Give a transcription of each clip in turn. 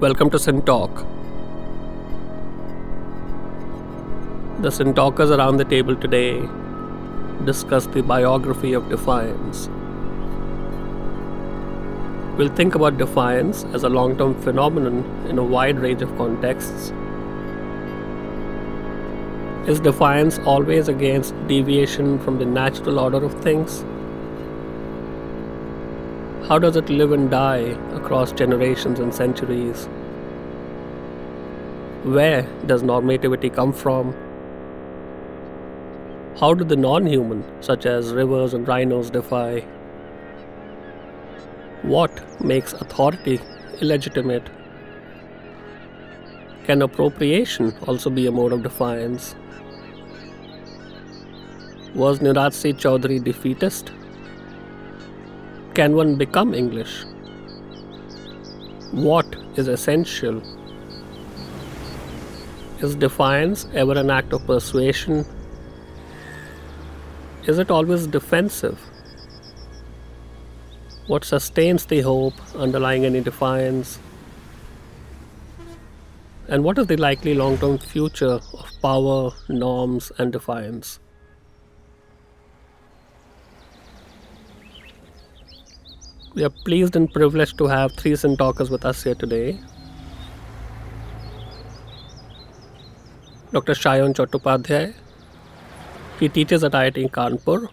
Welcome to SynTalk. The SynTalkers around the table today discuss the biography of defiance. We'll think about defiance as a long term phenomenon in a wide range of contexts. Is defiance always against deviation from the natural order of things? How does it live and die across generations and centuries? Where does normativity come from? How do the non human, such as rivers and rhinos, defy? What makes authority illegitimate? Can appropriation also be a mode of defiance? Was Nirad C. Chaudhuri defeatist? Can one become English? What is essential? Is defiance ever an act of persuasion? Is it always defensive? What sustains the hope underlying any defiance? And what is the likely long term future of power, norms, and defiance? We are pleased and privileged to have three SynTalkers with us here today. Dr. Sayan Chattopadhyay. He teaches at IIT Kanpur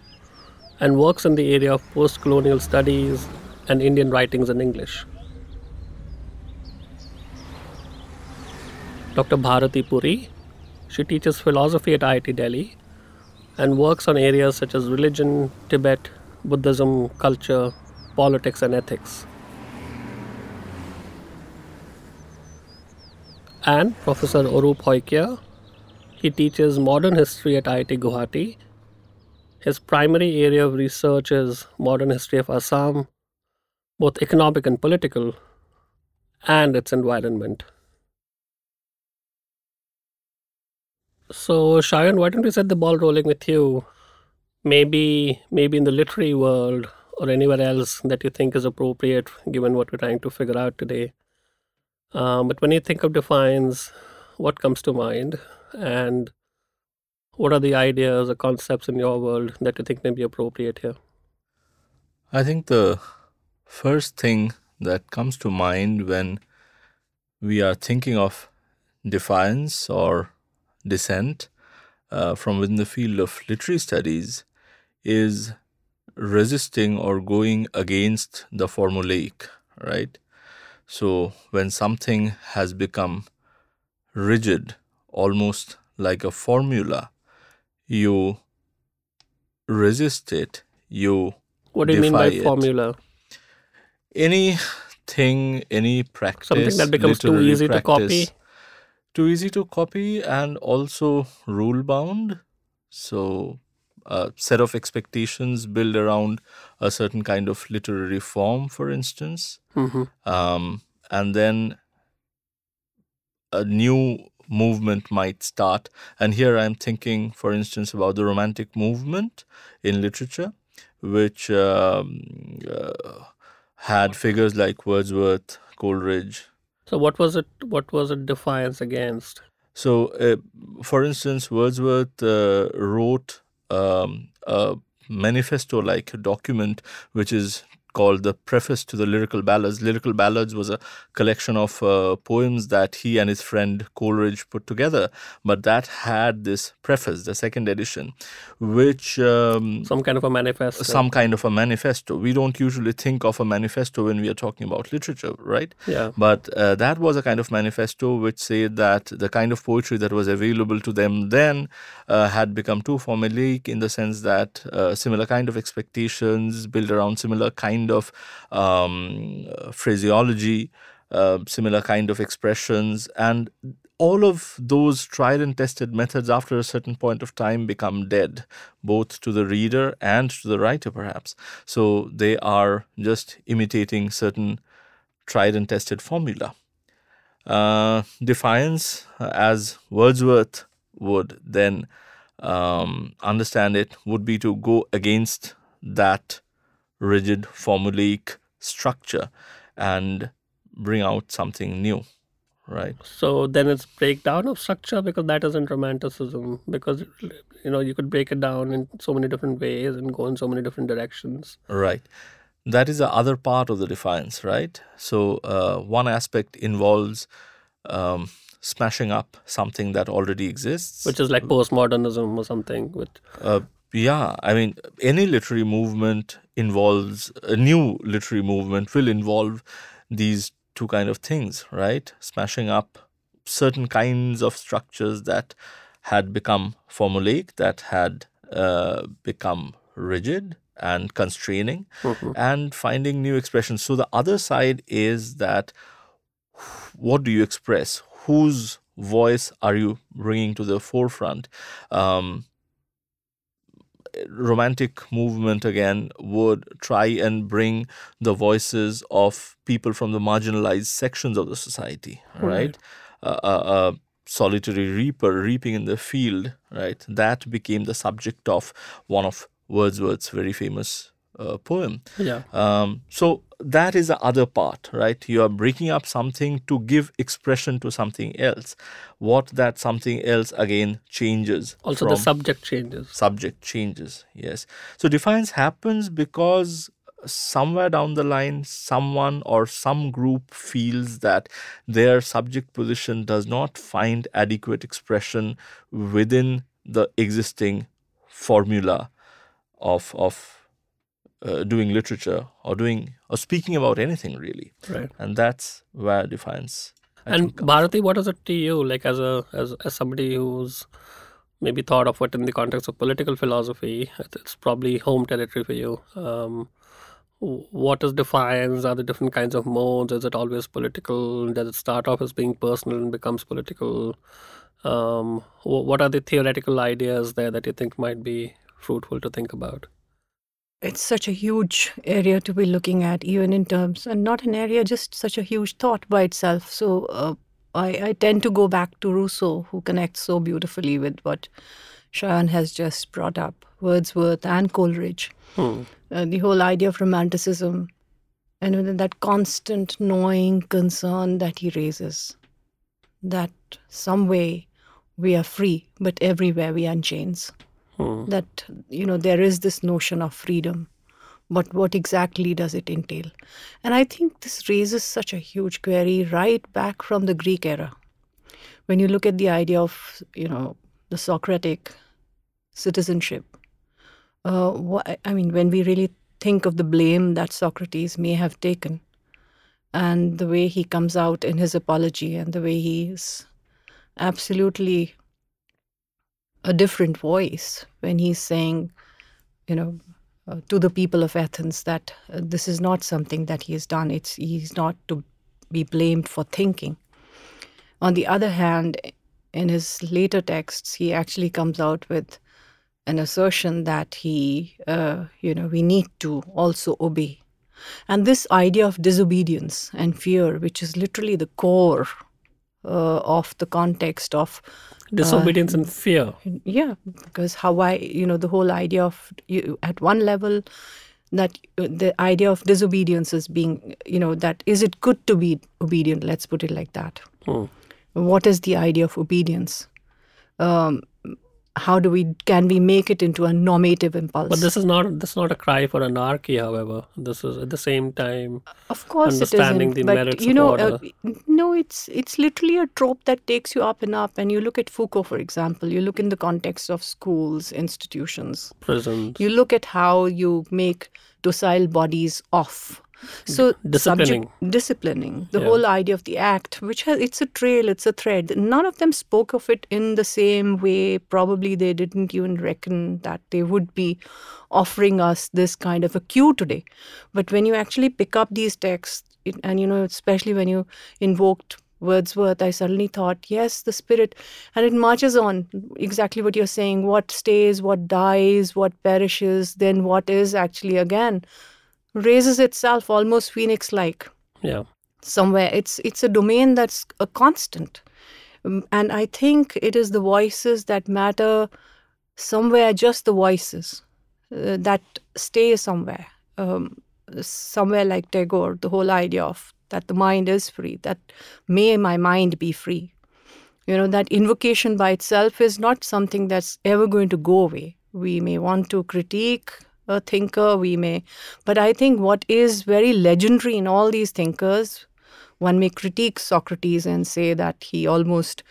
and works in the area of post colonial studies and Indian writings in English. Dr. Bharati Puri. She teaches philosophy at IIT Delhi and works on areas such as religion, Tibet, Buddhism, culture, politics and ethics. And Professor Arup Saikia, he teaches modern history at IIT Guwahati. His primary area of research is modern history of Assam, both economic and political, and its environment. So, Sayan, why don't we set the ball rolling with you? Maybe, maybe in the literary world, or anywhere else that you think is appropriate given what we're trying to figure out today. Um, but when you think of defiance, what comes to mind? And what are the ideas or concepts in your world that you think may be appropriate here? I think the first thing that comes to mind when we are thinking of defiance or dissent uh, from within the field of literary studies is resisting or going against the formulaic, right? So when something has become rigid, almost like a formula, you resist it, you What do you mean by it. formula? Anything, any practice. Something that becomes too easy practice, to copy. Too easy to copy and also rule bound. So a set of expectations built around a certain kind of literary form, for instance. Mm-hmm. Um, and then a new movement might start. And here I'm thinking, for instance, about the Romantic movement in literature, which um, uh, had figures like Wordsworth, Coleridge. So, what was it? What was it defiance against? So, uh, for instance, Wordsworth uh, wrote um, a manifesto like document which is called the Preface to the Lyrical Ballads. Lyrical Ballads was a collection of uh, poems that he and his friend Coleridge put together, but that had this preface, the second edition, which. Um, some kind of a manifesto. Some kind of a manifesto. We don't usually think of a manifesto when we are talking about literature, right? Yeah. But uh, that was a kind of manifesto which said that the kind of poetry that was available to them then uh, had become too formulaic in the sense that uh, similar kind of expectations built around similar kind kind of um, phraseology, uh, similar kind of expressions, and all of those tried and tested methods after a certain point of time become dead, both to the reader and to the writer, perhaps. So they are just imitating certain tried and tested formula. Uh, defiance, as Wordsworth would then um, understand it, would be to go against that rigid formulaic structure and bring out something new. right? So then it's breakdown of structure because that isn't romanticism because you know you could break it down in so many different ways and go in so many different directions. Right. That is the other part of the defiance, right? So uh, one aspect involves um, smashing up something that already exists, which is like postmodernism or something. With uh, yeah, I mean, any literary movement involves a new literary movement will involve these two kind of things, right? Smashing up certain kinds of structures that had become formulaic, that had uh, become rigid and constraining, mm-hmm. and finding new expressions. So the other side is that what do you express? Whose voice are you bringing to the forefront? Um, romantic movement again would try and bring the voices of people from the marginalized sections of the society right, right? Uh, solitary reaper reaping in the field right that became the subject of one of wordsworth's very famous uh, poem. Yeah. Um, so that is the other part, right? You are breaking up something to give expression to something else. What that something else again changes. Also, the subject changes. Subject changes, yes. So defiance happens because somewhere down the line, someone or some group feels that their subject position does not find adequate expression within the existing formula of of uh, doing literature or doing or speaking about anything really. Right. And that's where defiance and bharati what is it to you like as a as, as somebody who's maybe thought of it in the context of political philosophy it's probably home territory for you. Um, what is defiance? Are the different kinds of modes? Is it always political? Does it start off as being personal and becomes political? Um, what are the theoretical ideas there that you think might be fruitful to think about it's such a huge area to be looking at, even in terms, and not an area, just such a huge thought by itself. So uh, I, I, tend to go back to Rousseau, who connects so beautifully with what Sayan has just brought up Wordsworth and Coleridge. Hmm. Uh, the whole idea of romanticism and that constant gnawing concern that he raises that some way we are free, but everywhere we are in chains. Hmm. That, you know, there is this notion of freedom, but what exactly does it entail? And I think this raises such a huge query right back from the Greek era. When you look at the idea of, you know, the Socratic citizenship, uh, I mean, when we really think of the blame that Socrates may have taken, and the way he comes out in his apology, and the way he is absolutely a different voice when he's saying, you know, uh, to the people of Athens that uh, this is not something that he has done. It's he's not to be blamed for thinking. On the other hand, in his later texts, he actually comes out with an assertion that he, uh, you know, we need to also obey. And this idea of disobedience and fear, which is literally the core uh, of the context of disobedience uh, and fear. Yeah because how i you know the whole idea of you at one level that uh, the idea of disobedience is being you know that is it good to be obedient? Let's put it like that. Hmm. what is the idea of obedience? Um, how do we can we make it into a normative impulse? But this is not this is not a cry for anarchy however. This is at the same time of course understanding it isn't, the but, merits you know uh, no it's it's literally a trope that takes you up and up. And you look at foucault for example. You look in the context of schools institutions. Prisons. You look at how you make docile bodies off so disciplining subject, disciplining. the yeah. whole idea of the act which has it's a trail it's a thread. None of them spoke of it in the same way. Probably they didn't even reckon that they would be offering us this kind of a cue today. But when you actually pick up these texts and you know especially when you invoked Wordsworth, I suddenly thought, yes, the spirit, and it marches on. Exactly what you're saying what stays, what dies, what perishes, then what is actually again raises itself almost phoenix like yeah. Somewhere. It's it's a domain that's a constant. Um, and i think it is the voices that matter somewhere just the voices uh, that stay somewhere. Um, somewhere like tagore the whole idea of that the mind is free, that may my mind be free. You know, that invocation by itself is not something that's ever going to go away. We may want to critique a thinker, we may, but I think what is very legendary in all these thinkers, one may critique Socrates and say that he almost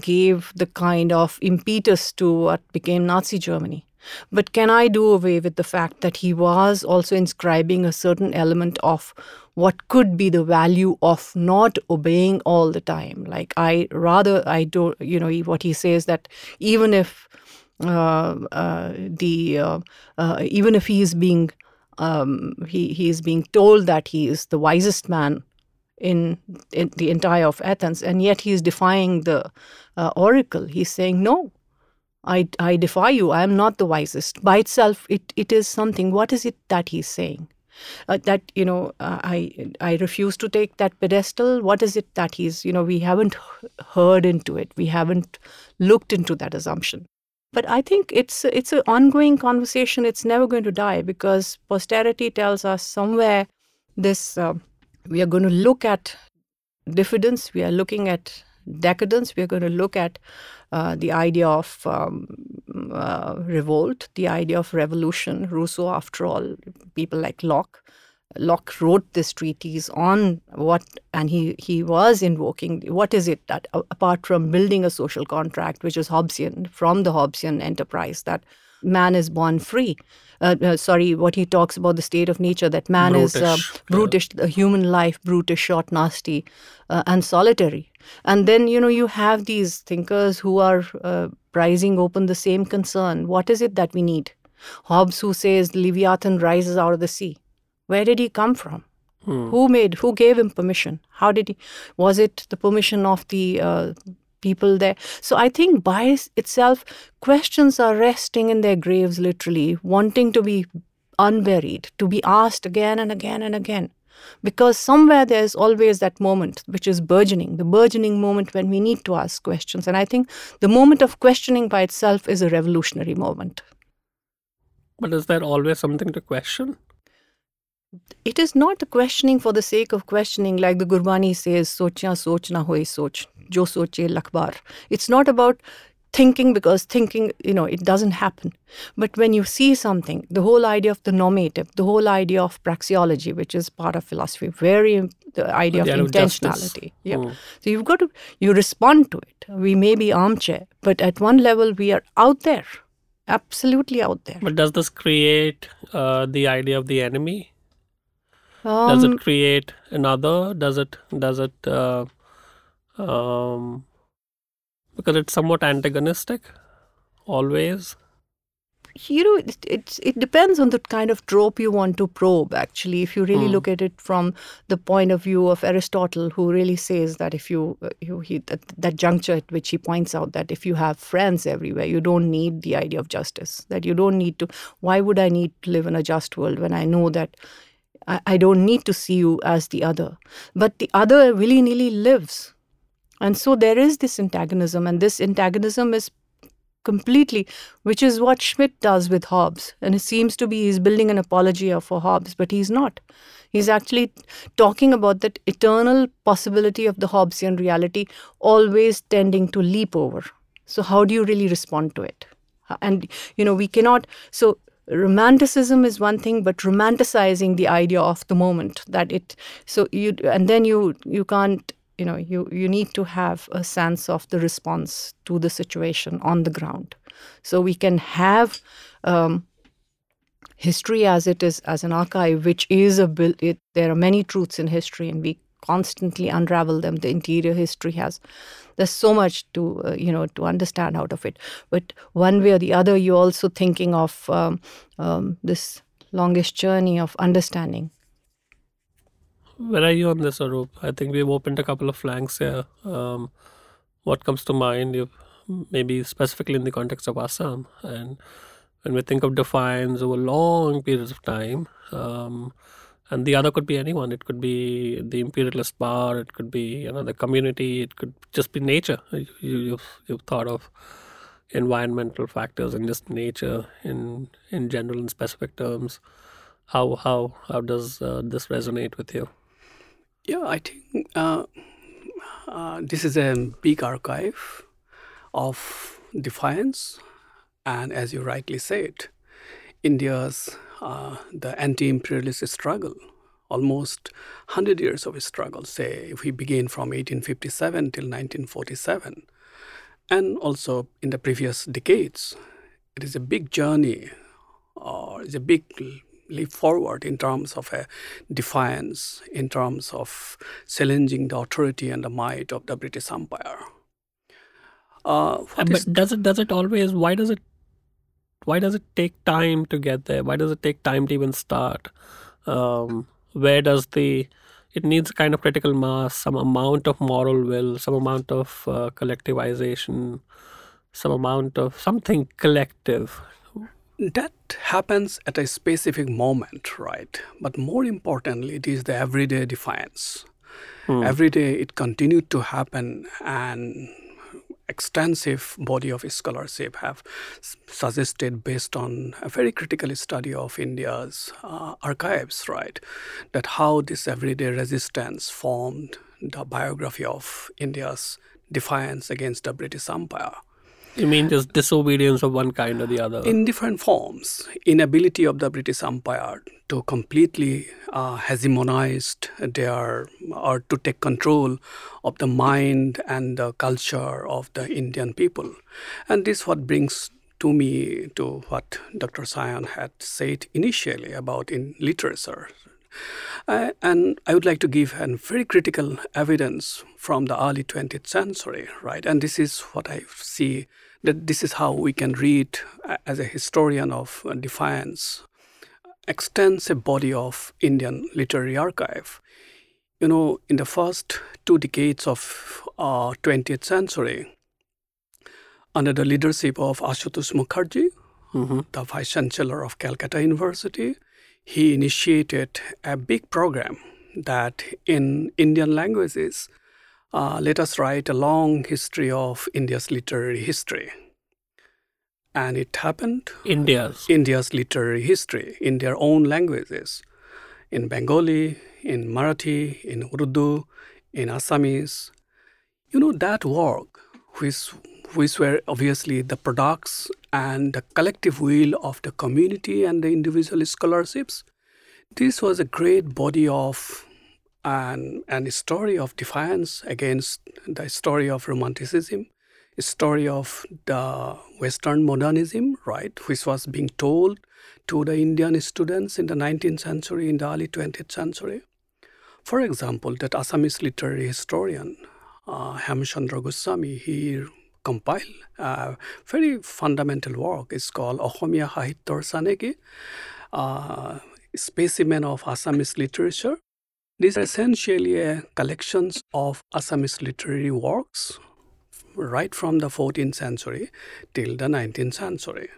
gave the kind of impetus to what became Nazi Germany. But can I do away with the fact that he was also inscribing a certain element of what could be the value of not obeying all the time? Like, I rather, I don't you know, what he says that even if the uh, uh even if he is being um, he he is being told that he is the wisest man in, in the entire of Athens, and yet he is defying the uh, oracle. He's saying, "No, I, I defy you. I am not the wisest." By itself, it, it is something. What is it that he's saying? Uh, that you know, uh, I I refuse to take that pedestal. What is it that he's you know? We haven't heard into it. We haven't looked into that assumption. But I think it's it's an ongoing conversation. It's never going to die because posterity tells us somewhere this. Uh, we are going to look at diffidence, we are looking at decadence, we are going to look at uh, the idea of um, uh, revolt, the idea of revolution. Rousseau, after all, people like Locke. Locke wrote this treatise on what, and he, he was invoking what is it that, apart from building a social contract, which is Hobbesian, from the Hobbesian enterprise, that man is born free. Uh, uh, sorry, what he talks about the state of nature, that man brutish. is uh, brutish, yeah. human life, brutish, short, nasty, uh, and solitary. And then, you know, you have these thinkers who are uh, prizing open the same concern. What is it that we need? Hobbes, who says Leviathan rises out of the sea. Where did he come from? Hmm. Who made? Who gave him permission? How did he? Was it the permission of the uh, people there. So I think by itself, questions are resting in their graves, literally, wanting to be unburied, to be asked again and again and again. Because somewhere there's always that moment which is burgeoning, the burgeoning moment when we need to ask questions. And I think the moment of questioning by itself is a revolutionary moment. But is there always something to question? It is not the questioning for the sake of questioning, like the Gurbani says, sochya soch na soch, jo soche lakbar. It's not about thinking because thinking, you know, it doesn't happen. But when you see something, the whole idea of the normative, the whole idea of praxeology, which is part of philosophy, very the idea the of intentionality. Of yeah. Mm. So you've got to you respond to it. We may be armchair, but at one level we are out there, absolutely out there. But does this create uh, the idea of the enemy? Um, does it um, create another? Does it does it uh, um, because it's somewhat antagonistic always? You know, it, it, it depends on the kind of trope you want to probe. Actually, if you really mm. look at it from the point of view of Aristotle, who really says that if you, uh, you he, that, that juncture at which he points out that if you have friends everywhere, you don't need the idea of justice. That you don't need to. Why would I need to live in a just world when I know that I, I don't need to see you as the other. But the other willy nilly lives. And so there is this antagonism, and this antagonism is completely, which is what Schmitt does with Hobbes. And it seems to be he's building an apology for Hobbes, but he's not. He's actually talking about that eternal possibility of the Hobbesian reality always tending to leap over. So, how do you really respond to it? And, you know, we cannot. So, romanticism is one thing but romanticizing the idea of the moment that it so you and then you you can't you know you you need to have a sense of the response to the situation on the ground. So we can have um, history as it is as an archive which is a it, there are many truths in history and we constantly unravel them. The interior history has there's so much to uh, you know to understand out of it. But one way or the other you're also thinking of um, um, this longest journey of understanding. Where are you on this Arup? i think we've opened a couple of flanks here. Um, what comes to mind you maybe specifically in the context of assam and when we think of defiance over long periods of time um, and the other could be anyone. It could be the imperialist power it could be the community. It could just be nature. You, you've, you've thought of environmental factors and just nature in in general and specific terms. How how how does uh, this resonate with you? Yeah, I think uh, uh, this is a big archive of defiance, and as you rightly said, India's uh, the anti-imperialist struggle, almost 100 years of struggle. Say, if we begin from 1857 till 1947, and also in the previous decades, it is a big journey, or it's a big leap forward in terms of a defiance, in terms of challenging the authority and the might of the British Empire. Uh, but is, does it does it always? Why does it why does it take time to get there? Why does it take time to even start? Um, where does the it needs a kind of critical mass, some amount of moral will, some amount of uh, collectivization, some amount of something collective that happens at a specific moment, right? But more importantly, it is the everyday defiance. Hmm. Every day it continued to happen, and extensive body of scholarship have suggested, based on a very critical study of India's uh, archives, right, that how this everyday resistance formed the biography of India's defiance against the British Empire. You mean just disobedience of one kind or the other? In different forms. Inability of the British Empire to completely uh, hegemonize their or to take control of the mind and the culture of the Indian people. And this what brings to me to what Dr. Sayan had said initially about in literature. Uh, and I would like to give a very critical evidence from the early 20th century, right? And this is what I see that this is how we can read, uh, as a historian of uh, defiance, extensive body of Indian literary archive. You know, in the first two decades of uh, 20th century, under the leadership of Ashutosh Mukherjee, mm-hmm. the Vice Chancellor of Calcutta University, he initiated a big program that in Indian languages, uh, let us write a long history of India's literary history. And it happened. India's. India's literary history in their own languages. In Bengali, in Marathi, in Urdu, in Assamese. You know, that work, which, which were obviously the products and the collective will of the community and the individual scholarships, this was a great body of and, and a story of defiance against the story of romanticism, a story of the Western modernism, right, which was being told to the Indian students in the 19th century, in the early 20th century. For example, that Assamese literary historian, uh, Hemchandra Goswami, he compiled a very fundamental work. It's called Ohomia Sahityor Chaneki, uh, specimen of Assamese literature. These are essentially collections of Assamese literary works right from the 14th century till the 19th century.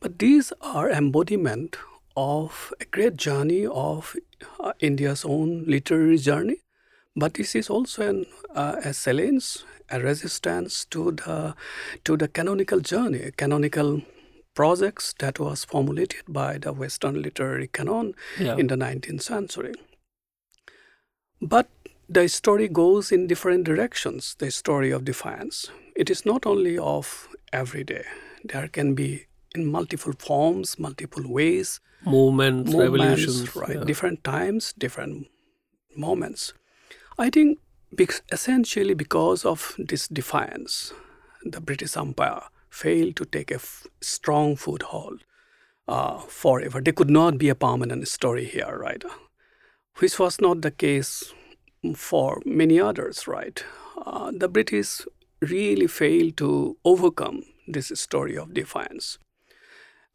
But these are embodiment of a great journey of uh, India's own literary journey. But this is also an, uh, a challenge, a resistance to the to the canonical journey, canonical projects that was formulated by the Western literary canon yeah. in the 19th century. But the story goes in different directions, the story of defiance. It is not only of everyday, there can be in multiple forms, multiple ways. Movements, movements revolutions. Right, yeah. different times, different moments. I think essentially because of this defiance, the British Empire failed to take a f- strong foothold uh, forever. There could not be a permanent story here, right? which was not the case for many others, right? Uh, the British really failed to overcome this story of defiance.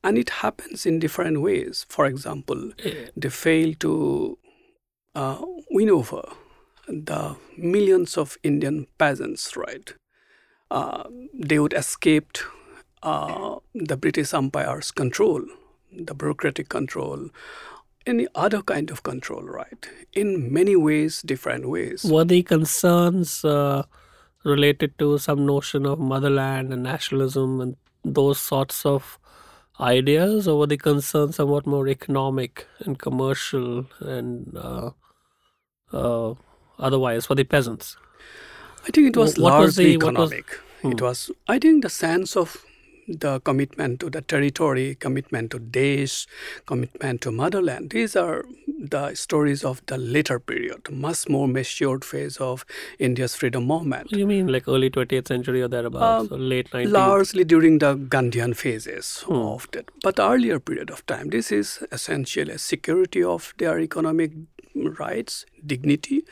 And it happens in different ways. For example, they failed to uh, win over the millions of Indian peasants, right? Uh, they would escape uh, the British Empire's control, the bureaucratic control, any other kind of control, right? In many ways, different ways. Were the concerns uh, related to some notion of motherland and nationalism and those sorts of ideas, or were the concerns somewhat more economic and commercial and uh, uh, otherwise for the peasants? I think it was Wh- what was largely the- what was- economic. It was, I think, the sense of the commitment to the territory, commitment to Desh, commitment to motherland. These are the stories of the later period, much more matured phase of India's freedom movement. You mean like early 20th century or thereabouts, Um, or late 19th? largely during the Gandhian phases Hmm. of that. But earlier period of time, this is essentially a security of their economic rights, dignity,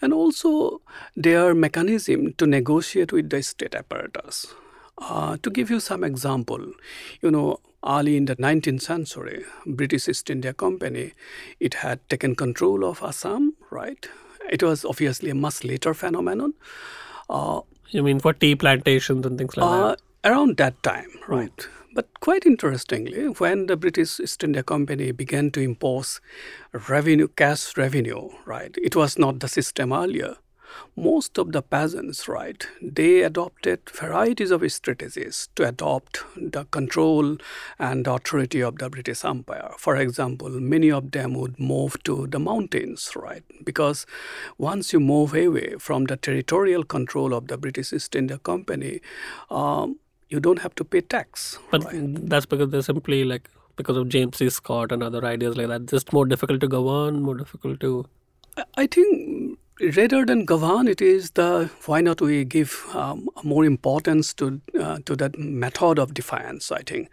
and also their mechanism to negotiate with the state apparatus. Uh, to give you some example, you know, early in the 19th century, British East India Company, it had taken control of Assam, right? It was obviously a much later phenomenon. Uh, You mean for tea plantations and things like uh, that? around that time, right? But quite interestingly, when the British East India Company began to impose revenue, cash revenue, right? It was not the system earlier. Most of the peasants, right, they adopted varieties of strategies to adopt the control and authority of the British Empire. For example, many of them would move to the mountains, right? Because once you move away from the territorial control of the British East India Company, um, you don't have to pay tax. But right? that's because they're simply like because of James C. Scott and other ideas like that. Just more difficult to govern, more difficult to. I- think rather than govern, it is the why not we give um, more importance to uh, to that method of defiance. I think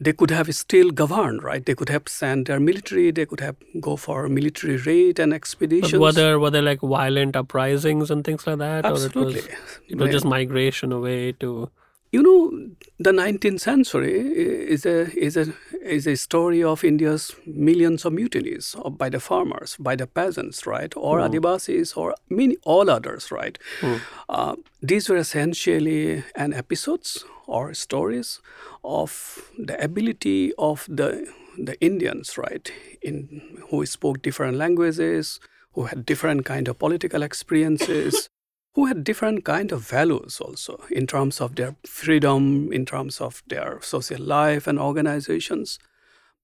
they could have still governed, right? They could have sent their military. They could have go for military raid and But expeditions. were there were there like violent uprisings and things like that, Absolutely. or it was it was just migration away to? You know, the 19th century is a is a is a story of India's millions of mutinies uh, by the farmers, by the peasants, right, or hmm. Adivasis, or many all others, right. Hmm. Uh, these were essentially an episodes or stories of the ability of the the Indians, right, in who spoke different languages, who had different kind of political experiences who had different kind of values also in terms of their freedom in terms of their social life and organizations.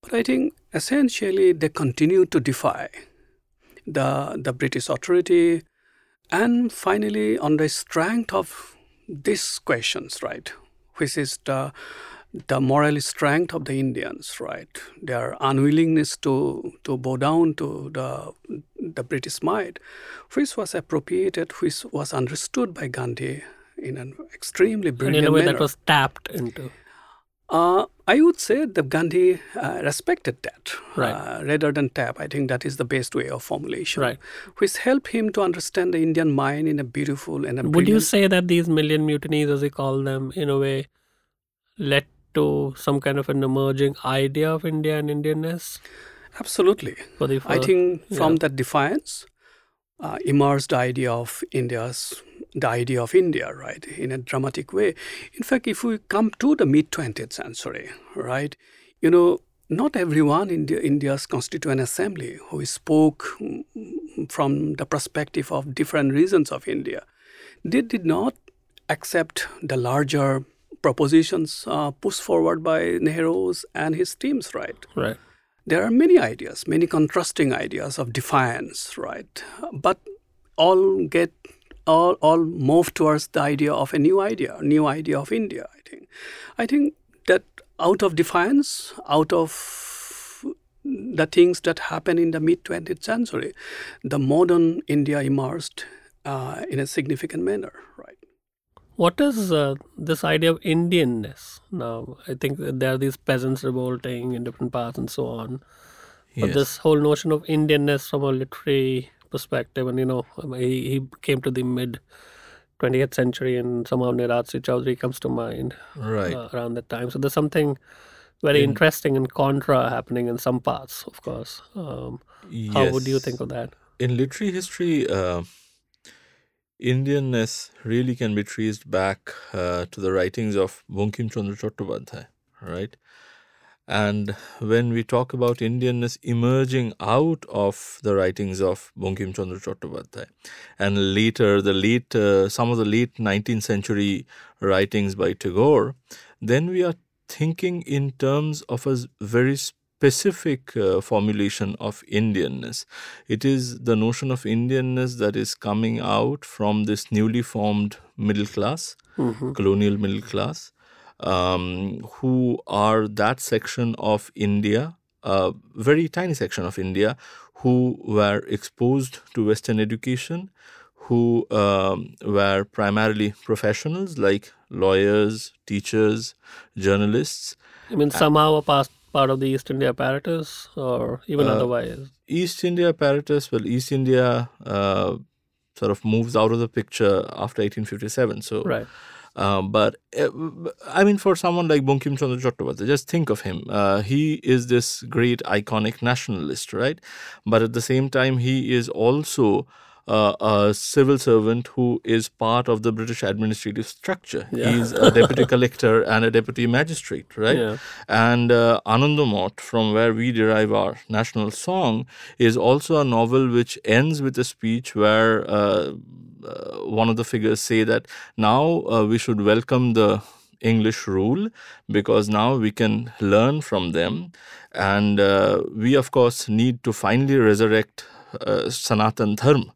But i think essentially they continue to defy the the british authority. And finally on the strength of these questions right which is the the moral strength of the Indians, right? Their unwillingness to, to bow down to the, the British might, which was appropriated, which was understood by Gandhi in an extremely And brilliant in a way manner. that was tapped into. Uh, I would say that Gandhi uh, respected that Right. uh, rather than tap. I think that is the best way of formulation, Right. which helped him to understand the Indian mind in a beautiful and a Would you say that these million mutinies, as they call them, in a way, led to some kind of an emerging idea of India and Indianness? Absolutely. The I think from yeah. that defiance uh, emerged the idea of India's the idea of India, right, in a dramatic way. In fact, if we come to the mid 20th century, right, you know, not everyone in the, India's Constituent Assembly who spoke mm, from the perspective of different regions of India, they did not accept the larger propositions uh, pushed forward by Nehru's and his teams, right? right. there are many ideas, many contrasting ideas of defiance, right? But all get all all move towards the idea of a new idea, a new idea of India. I think, I think that out of defiance, out of the things that happened in the mid 20th century, the modern India emerged uh, in a significant manner, right? What is uh, this idea of Indianness? Now, I think there are these peasants revolting in different parts and so on. But Yes. this whole notion of Indianness from a literary perspective, and you know, mean, he, he came to the mid 20th century, and somehow Nirad Chaudhuri comes to mind Right. uh, around that time. So there's something very In- interesting and contra happening in some parts, of course. Um, How would you think of that? in literary history, uh, Indianness really can be traced back uh, to the writings of Bankim Chandra Chattopadhyay, right? And when we talk about Indianness emerging out of the writings of Bankim Chandra Chattopadhyay, and later the late uh, some of the late 19th century writings by Tagore, then we are thinking in terms of a very specific uh, formulation of Indianness. It is the notion of Indianness that is coming out from this newly formed middle class, Mm-hmm. colonial middle class, um, who are that section of India, a very tiny section of India, who were exposed to Western education, who um, were primarily professionals like lawyers, teachers, journalists. I mean, somehow a past part of the East India apparatus, or even Uh, otherwise. East India apparatus, well, East India uh, sort of moves out of the picture after 1857. So, Right. Um, but uh, I mean, for someone like Bankim Chandra Chattopadhyay, just think of him. Uh, he is this great iconic nationalist, right? But at the same time, he is also uh, a civil servant who is part of the British administrative structure. Yeah. He's a deputy collector and a deputy magistrate, right? Yeah. And uh, Anandamath, from where we derive our national song, is also a novel which ends with a speech where uh, uh, one of the figures say that now uh, we should welcome the English rule because now we can learn from them. And uh, we, of course, need to finally resurrect uh, Sanatan Dharma.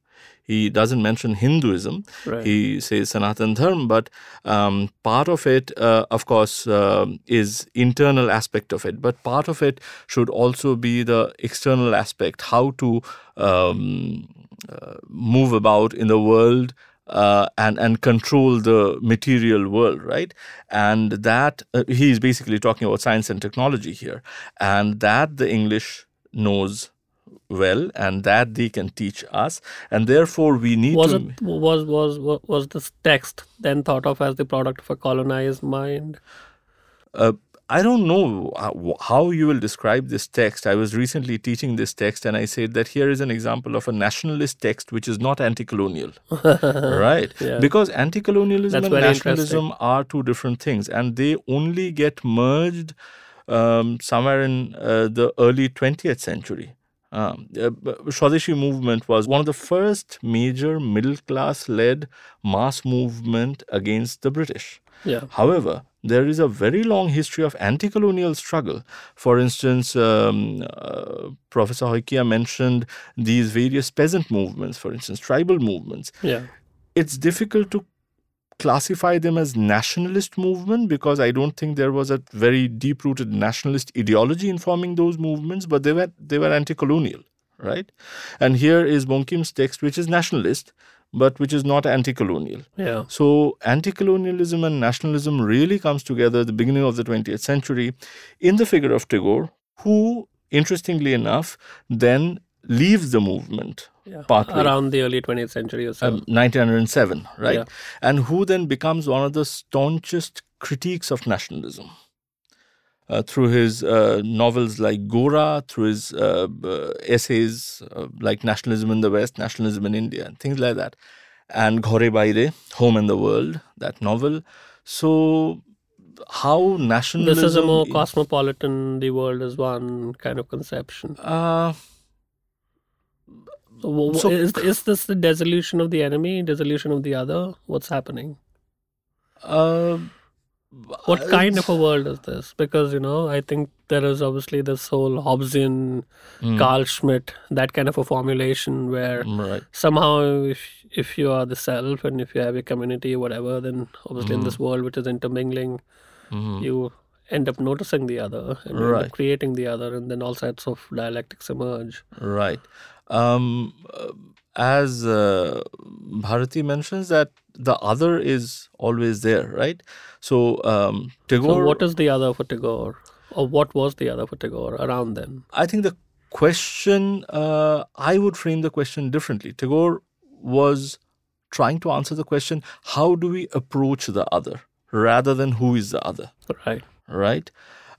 He doesn't mention Hinduism. Right. He says Sanatan Dharma, but um, part of it, uh, of course, um is internal aspect of it. But part of it should also be the external aspect, how to um, uh, move about in the world uh, and and control the material world, right? And that uh, he is basically talking about science and technology here, and that the English knows well, and that they can teach us, and therefore we need Was to. it was was was was this text then thought of as the product of a colonized mind? Uh, I don't know how- how you will describe this text. I was recently teaching this text, and I said that here is an example of a nationalist text which is not anti-colonial, right? Yeah. Because anti-colonialism and nationalism are two different things, and they only get merged um, somewhere in uh, the early 20th century. Um, uh, Swadeshi movement was one of the first major middle class led mass movement against the British. Yeah. However, there is a very long history of anti colonial struggle. For instance, um, uh, Professor Saikia mentioned these various peasant movements, for instance, tribal movements. Yeah. It's difficult to classify them as nationalist movement because I don't think there was a very deep rooted nationalist ideology informing those movements, but they were they were anti colonial, right? And here is Bankim's text, which is nationalist, but which is not anti colonial. Yeah. So, anti colonialism and nationalism really comes together at the beginning of the 20th century in the figure of Tagore, who, interestingly enough, then leaves the movement Yeah. Around the early 20th century or so. um, 1907, right? Yeah. And who then becomes one of the staunchest critiques of nationalism. Uh, through his uh, novels like Gora, through his uh, essays uh, like Nationalism in the West, Nationalism in India, and things like that. And Ghore Baire, Home and the World, that novel. So, how nationalism. this is a more cosmopolitan, the world is one kind of conception. Uh, So, wh- wh- So- is, is this the dissolution of the enemy, dissolution of the other? What's happening? uh, What kind of a world is this? Because, you know, I think there is obviously this whole Hobbesian, Mm, Carl Schmitt, that kind of a formulation where Right. somehow if, if you are the self and if you have a community whatever, then obviously in this world which is intermingling, Mhm. you end up noticing the other and Right. creating the other and then all sorts of dialectics emerge. Right. Um, as uh, Bharati mentions that the other is always there, right? So um, Tagore. So what is the other for Tagore? Or what was the other for Tagore around then? I think the question, uh, I would frame the question differently. Tagore was trying to answer the question how do we approach the other rather than who is the other? Right. right?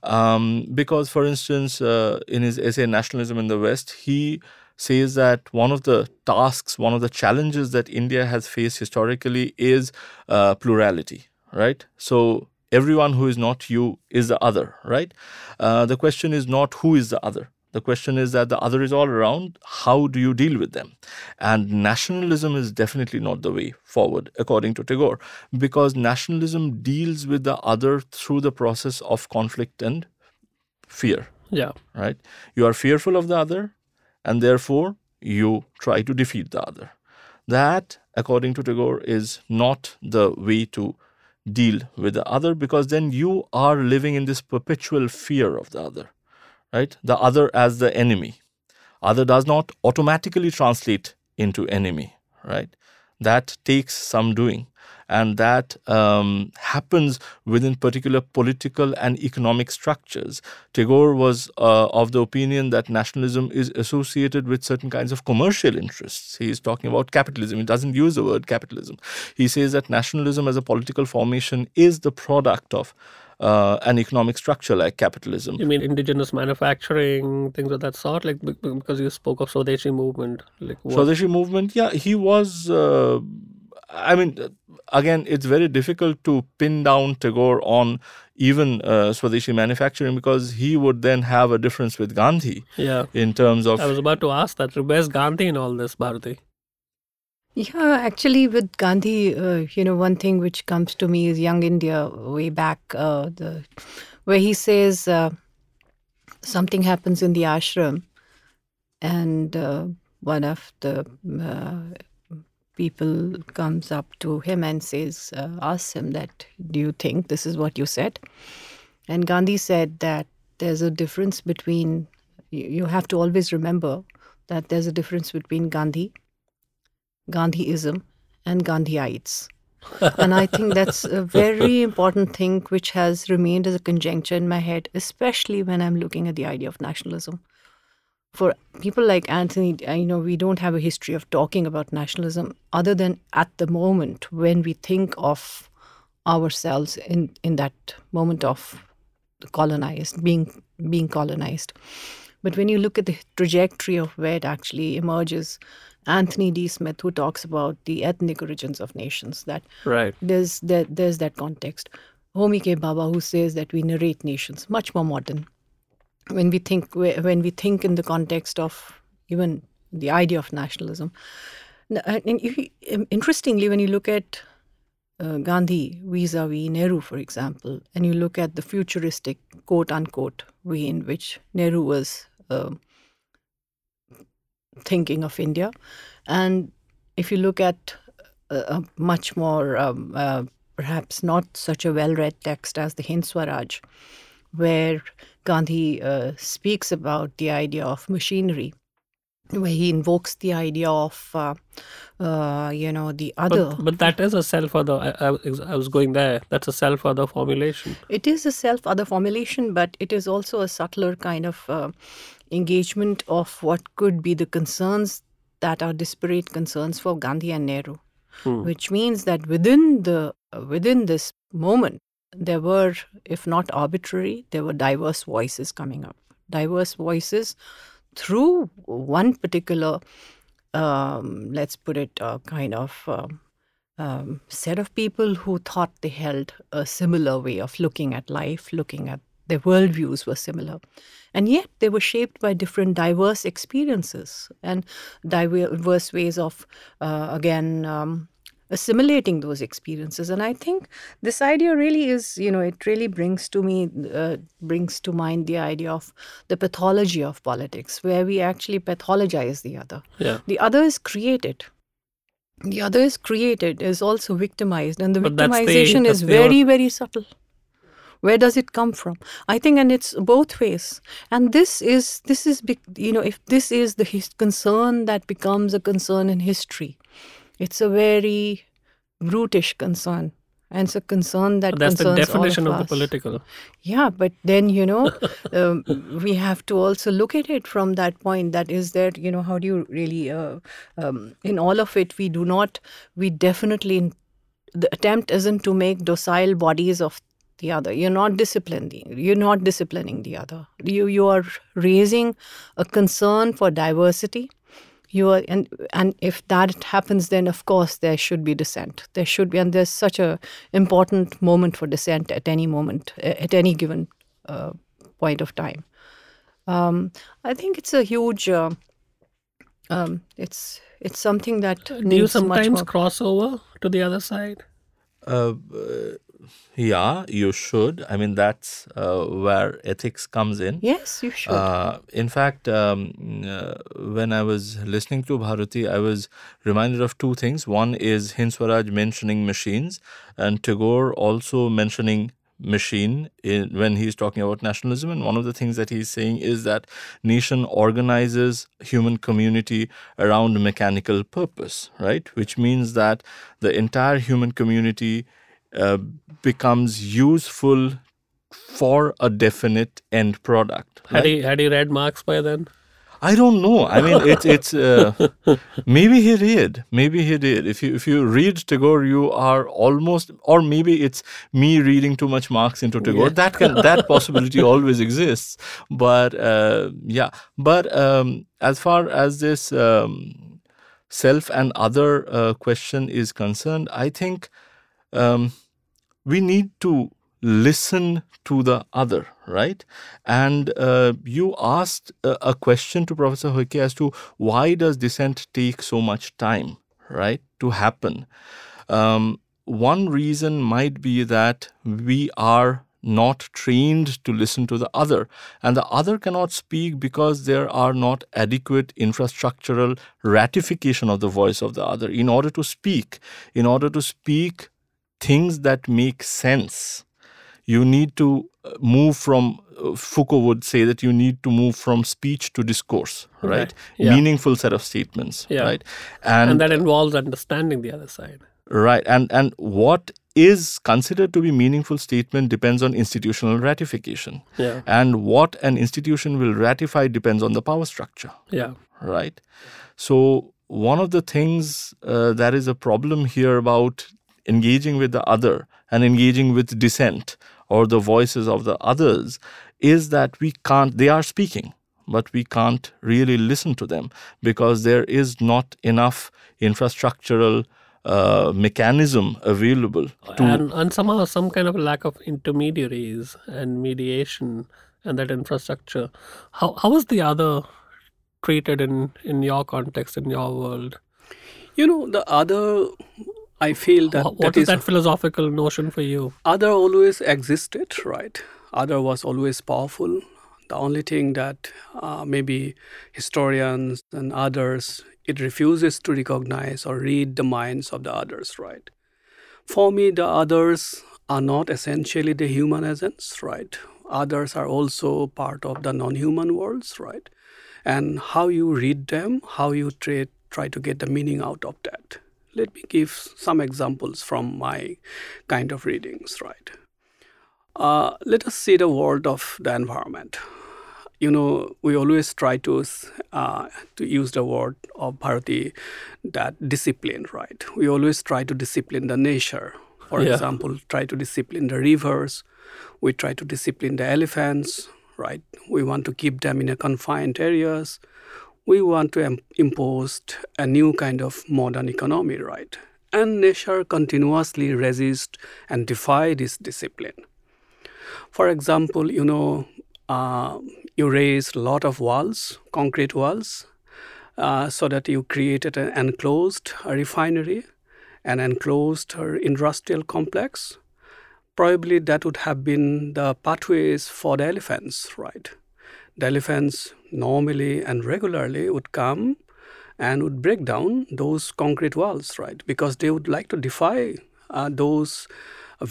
Um, because, for instance, uh, in his essay Nationalism in the West, he says that one of the tasks, one of the challenges that India has faced historically is uh, plurality, right? So, everyone who is not you is the other, right? Uh, the question is not who is the other. The question is that the other is all around. How do you deal with them? And nationalism is definitely not the way forward, according to Tagore, because nationalism deals with the other through the process of conflict and fear. Yeah. right? You are fearful of the other, and therefore you try to defeat the other. That, according to Tagore, is not the way to deal with the other because then you are living in this perpetual fear of the other, right? The other as the enemy. Other does not automatically translate into enemy, right? That takes some doing and that um, happens within particular political and economic structures. Tagore was uh, of the opinion that nationalism is associated with certain kinds of commercial interests. He is talking about capitalism. He doesn't use the word capitalism. He says that nationalism as a political formation is the product of uh, an economic structure like capitalism. You mean indigenous manufacturing, things of that sort? Like because you spoke of Swadeshi movement, like what? Swadeshi movement. Yeah, he was. Uh, I mean, again, it's very difficult to pin down Tagore on even uh, Swadeshi manufacturing because he would then have a difference with Gandhi. Yeah. In terms of. I was about to ask that. Where's Gandhi in all this, Bharati? Yeah, actually, with Gandhi, uh, you know, one thing which comes to me is Young India way back, uh, the, where he says uh, something happens in the ashram, and uh, one of the uh, people comes up to him and says, uh, asks him that, do you think this is what you said? And Gandhi said that there's a difference between, you have to always remember that there's a difference between Gandhi, Gandhism, and Gandhiites. and I think that's a very important thing which has remained as a conjecture in my head, especially when I'm looking at the idea of nationalism for people like Anthony, you know, we don't have a history of talking about nationalism other than at the moment when we think of ourselves in, in that moment of colonized, being being colonized. But when you look at the trajectory of where it actually emerges, Anthony D. Smith, who talks about the ethnic origins of nations, that right. there's there, there's that context. Homi K. Bhabha, who says that we narrate nations, much more modern when we think when we think in the context of even the idea of nationalism. And you, interestingly, when you look at uh, Gandhi vis-a-vis Nehru, for example, and you look at the futuristic quote unquote way in which Nehru was uh, thinking of India, and if you look at a, a much more um, uh, perhaps not such a well-read text as the Hind Swaraj, where Gandhi uh, speaks about the idea of machinery, where he invokes the idea of, uh, uh, you know, the other. But, but, that is a self other. I, I, I was going there. That's a self other formulation. It is a self other formulation, but it is also a subtler kind of uh, engagement of what could be the concerns that are disparate concerns for Gandhi and Nehru. Hmm. Which means that within the within this moment, there were, if not arbitrary, there were diverse voices coming up. Diverse voices through one particular, um, let's put it, uh, kind of um, um, set of people who thought they held a similar way of looking at life, looking at their worldviews were similar. And yet they were shaped by different diverse experiences and diverse ways of, uh, again, um, assimilating those experiences. And i think this idea really is you know it really brings to me uh, brings to mind the idea of the pathology of politics where we actually pathologize the other. Yeah. the other is created. The other is created is also victimized and the but victimization the, is very very subtle. Where does it come from? I think and it's both ways. And this is this is you know if this is the his- concern that becomes a concern in history it's a very brutish concern. And it's a concern that but that's the definition of, of, the political. Yeah, but then you know, um, we have to also look at it from that point. That is there, you know, how do you really? Uh, um, in all of it, we do not. We definitely. The attempt isn't to make docile bodies of the other. You're not disciplining. You're not disciplining the other. You you are raising a concern for diversity you are and and if that happens then of course there should be dissent. There should be and there's such a important moment for dissent at any moment at any given uh, point of time. Um, i think it's a huge uh, um, it's it's something that do you sometimes cross over to the other side? Uh, yeah, you should. I mean, that's uh, where ethics comes in. Yes, you should. Uh, in fact, um, uh, when I was listening to Bharati, I was reminded of two things. One is Hind Swaraj mentioning machines, and Tagore also mentioning machine in, when he's talking about nationalism. And one of the things that he's saying is that nation organizes human community around mechanical purpose, right? Which means that the entire human community uh, becomes useful for a definite end product. Had right? he had he read Marx by then? I don't know. I mean, it's it's uh, maybe he did. Maybe he did. If you if you read Tagore, you are almost, or maybe it's me reading too much Marx into Tagore. Yeah. That can that possibility always exists. But uh, yeah, but um, as far as this um, self and other uh, question is concerned, I think um, we need to listen to the other, right? And uh, you asked a, a question to Professor Saikia as to why does dissent take so much time, right, to happen? Um, one reason might be that we are not trained to listen to the other, and the other cannot speak because there are not adequate infrastructural ratification of the voice of the other. In order to speak, in order to speak things that make sense, you need to uh, move from uh, Foucault would say that you need to move from speech to discourse, right? Right. Yeah. Meaningful set of statements, Yeah. right? And, that involves understanding the other side. Right. And and what is considered to be meaningful statement depends on institutional ratification. Yeah. And what an institution will ratify depends on the power structure. Yeah. Right. So one of the things uh, that is a problem here about engaging with the other and engaging with dissent or the voices of the others is that we can't they are speaking but we can't really listen to them because there is not enough infrastructural uh, mechanism available to and, and somehow some kind of lack of intermediaries and mediation and that infrastructure. How how is the other treated in in your context in your world? You know, the other, I feel that Wha- what that is that philosophical notion for you? other always existed, right? Other was always powerful. The only thing that uh, maybe historians and others it refuses to recognize or read the minds of the others, right? For me, the others are not essentially the human essence, right? Others are also part of the non-human worlds, right? And how you read them, how you try, try to get the meaning out of that. Let me give some examples from my kind of readings, right? Uh, let us see the world of the environment. You know, we always try to uh, to use the word of Bharati that discipline, right? We always try to discipline the nature. For Yeah. example, try to discipline the rivers. We try to discipline the elephants, right? We want to keep them in a confined areas. We want to im- impose a new kind of modern economy, right? And nature continuously resist and defy this discipline. For example, you know, uh, you raise a lot of walls, concrete walls, uh, so that you created an enclosed refinery, an enclosed industrial complex. Probably that would have been the pathways for the elephants, right? The elephants normally and regularly would come and would break down those concrete walls, right? Because they would like to defy uh, those uh,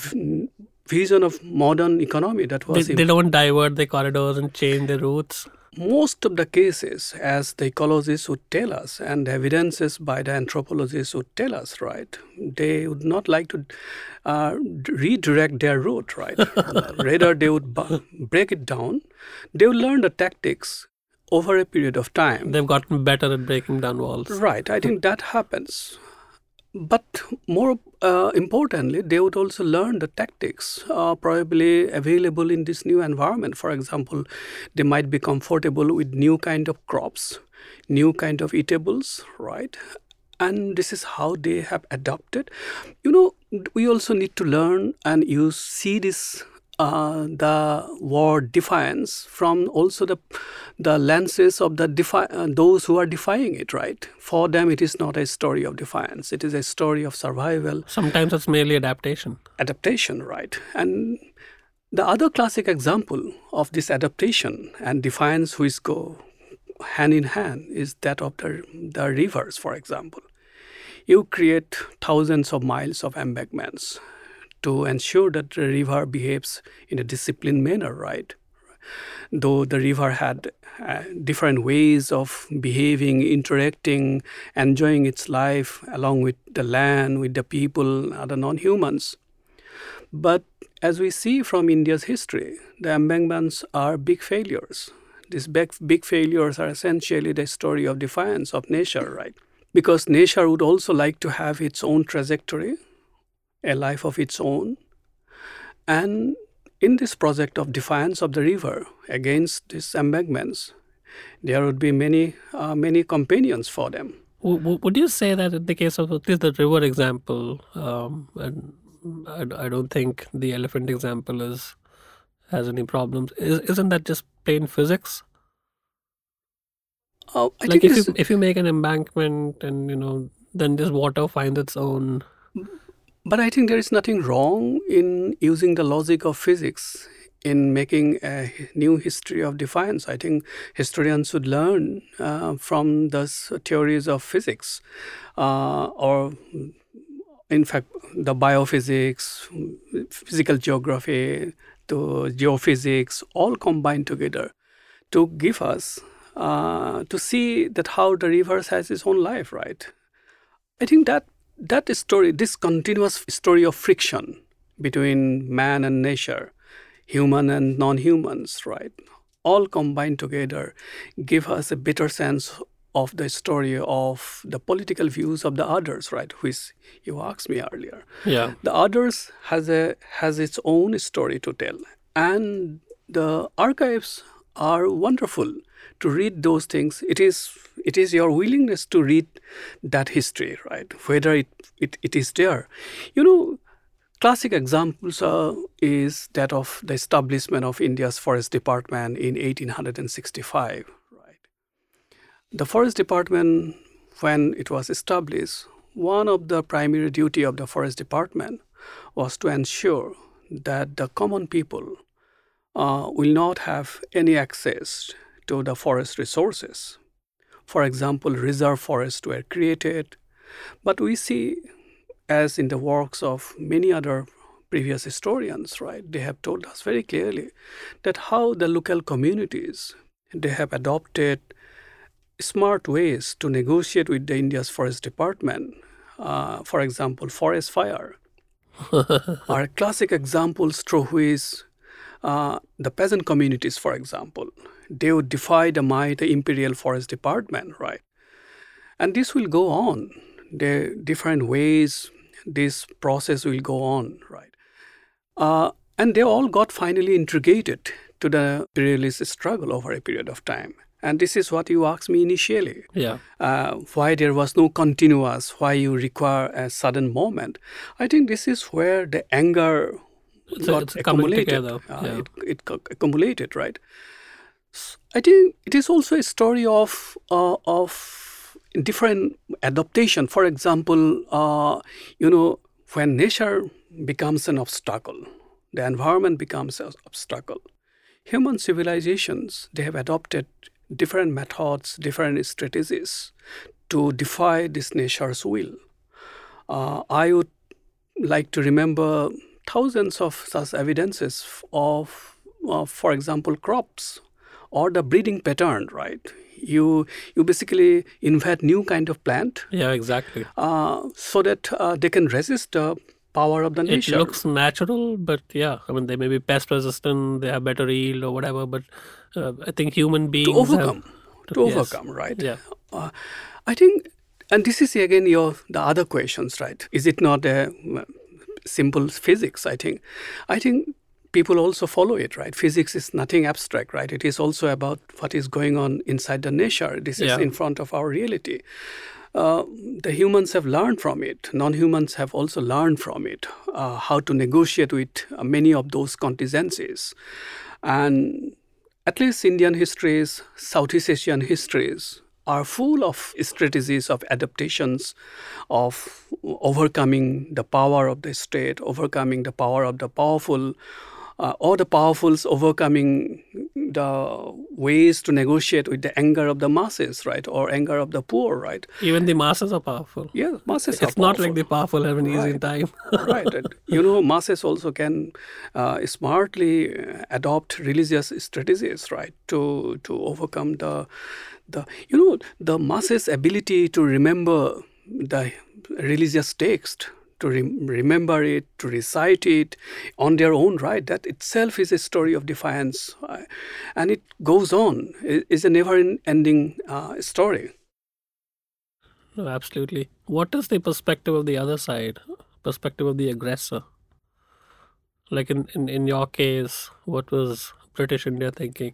vision of modern economy that They, was they don't divert the corridors and change the routes. Most of the cases, as the ecologists would tell us, and the evidences by the anthropologists would tell us, right, they would not like to uh, redirect their route, right? Rather, they would break it down. They would learn the tactics over a period of time. They've gotten better at breaking down walls. Right, I think that happens. But more uh, importantly, they would also learn the tactics uh, probably available in this new environment. For example, they might be comfortable with new kind of crops, new kind of eatables, right? And this is how they have adopted. You know, we also need to learn and use see this uh, the word defiance from also the the lenses of the defi- uh, those who are defying it. Right? For them, it is not a story of defiance. It is a story of survival, Sometimes it's merely adaptation. adaptation. Right? And the other classic example of this adaptation and defiance, which go hand in hand, is that of the the rivers. For example, you create thousands of miles of embankments to ensure that the river behaves in a disciplined manner, right? Though the river had uh, different ways of behaving, interacting, enjoying its life along with the land, with the people, other non humans. But as we see from India's history, the embankments are big failures. These big, big failures are essentially the story of defiance of nature, right? Because nature would also like to have its own trajectory, a life of its own. And in this project of defiance of the river against these embankments, there would be many, uh, many companions for them. Would you say that in the case of this the river example, um, and I, I don't think the elephant example is has any problems. Is, isn't that just plain physics? Uh, I like think if you if you make an embankment and you know then this water finds its own. But I think there is nothing wrong in using the logic of physics in making a new history of defiance. I think historians should learn uh, from those theories of physics, uh, or in fact, the biophysics, physical geography, to geophysics, all combined together to give us uh, to see that how the rivers has its own life, right? I think that that story, this continuous story of friction between man and nature, human and non-humans, right? All combined together give us a better sense of the story of the political views of the others, right? Which you asked me earlier. Yeah. The others has a has its own story to tell, and the archives are wonderful to read those things. It is it is your willingness to read that history, right? Whether it it, it is there, you know. Classic examples uh, is that of the establishment of India's Forest Department in 1865. Right, the Forest Department, when it was established, one of the primary duty of the Forest Department was to ensure that the common people uh, will not have any access to the forest resources. For example, reserve forests were created, but we see, as in the works of many other previous historians, right, they have told us very clearly that how the local communities they have adopted smart ways to negotiate with the India's forest department. Uh, for example, forest fire are classic examples through which uh, the peasant communities, for example, they would defy the might the imperial forest department, right? And this will go on. The different ways this process will go on, right? Uh, and they all got finally integrated to the imperialist struggle over a period of time. And this is what you asked me initially Yeah. uh, why there was no continuous, why you require a sudden moment. I think this is where the anger It's got it's accumulated. Uh, yeah. it, it accumulated, right? S- I think it is also a story of uh, of different adaptation. For example, uh, you know, when nature becomes an obstacle, the environment becomes an obstacle. Human civilizations they have adopted different methods, different strategies to defy this nature's will. Uh, I would like to remember thousands of such evidences of, uh, for example, crops or the breeding pattern. Right? You you basically invent new kind of plant Yeah. Exactly. uh, so that uh, they can resist the power of the nature. It looks natural, but yeah, I mean they may be pest resistant, they have better yield or whatever. But uh, I think human beings to overcome, have, to yes. overcome, right? Yeah. Uh, I think, and this is again your the other questions, right? Is it not a simple physics? I think, I think people also follow it, right? Physics is nothing abstract, right? It is also about what is going on inside the nature. This is in front of our reality. uh, the humans have learned from it. Non humans have also learned from it uh, how to negotiate with uh, many of those contingencies. And at least Indian histories, Southeast Asian histories, are full of strategies of adaptations, of overcoming the power of the state, overcoming the power of the powerful, uh, or the powerfuls overcoming the ways to negotiate with the anger of the masses, right, or anger of the poor, right. Even the masses are powerful. Yeah, masses it's not like the powerful have an easy time. right. You know, masses also can uh, smartly adopt religious strategies, right, to to overcome the the you know the masses' ability to remember the religious text to re- remember it, to recite it on their own right. That itself is a story of defiance. Uh, and it goes on. It is a never ending uh, story. No, absolutely. What is the perspective of the other side? Perspective of the aggressor? Like in, in, in your case, what was British India thinking?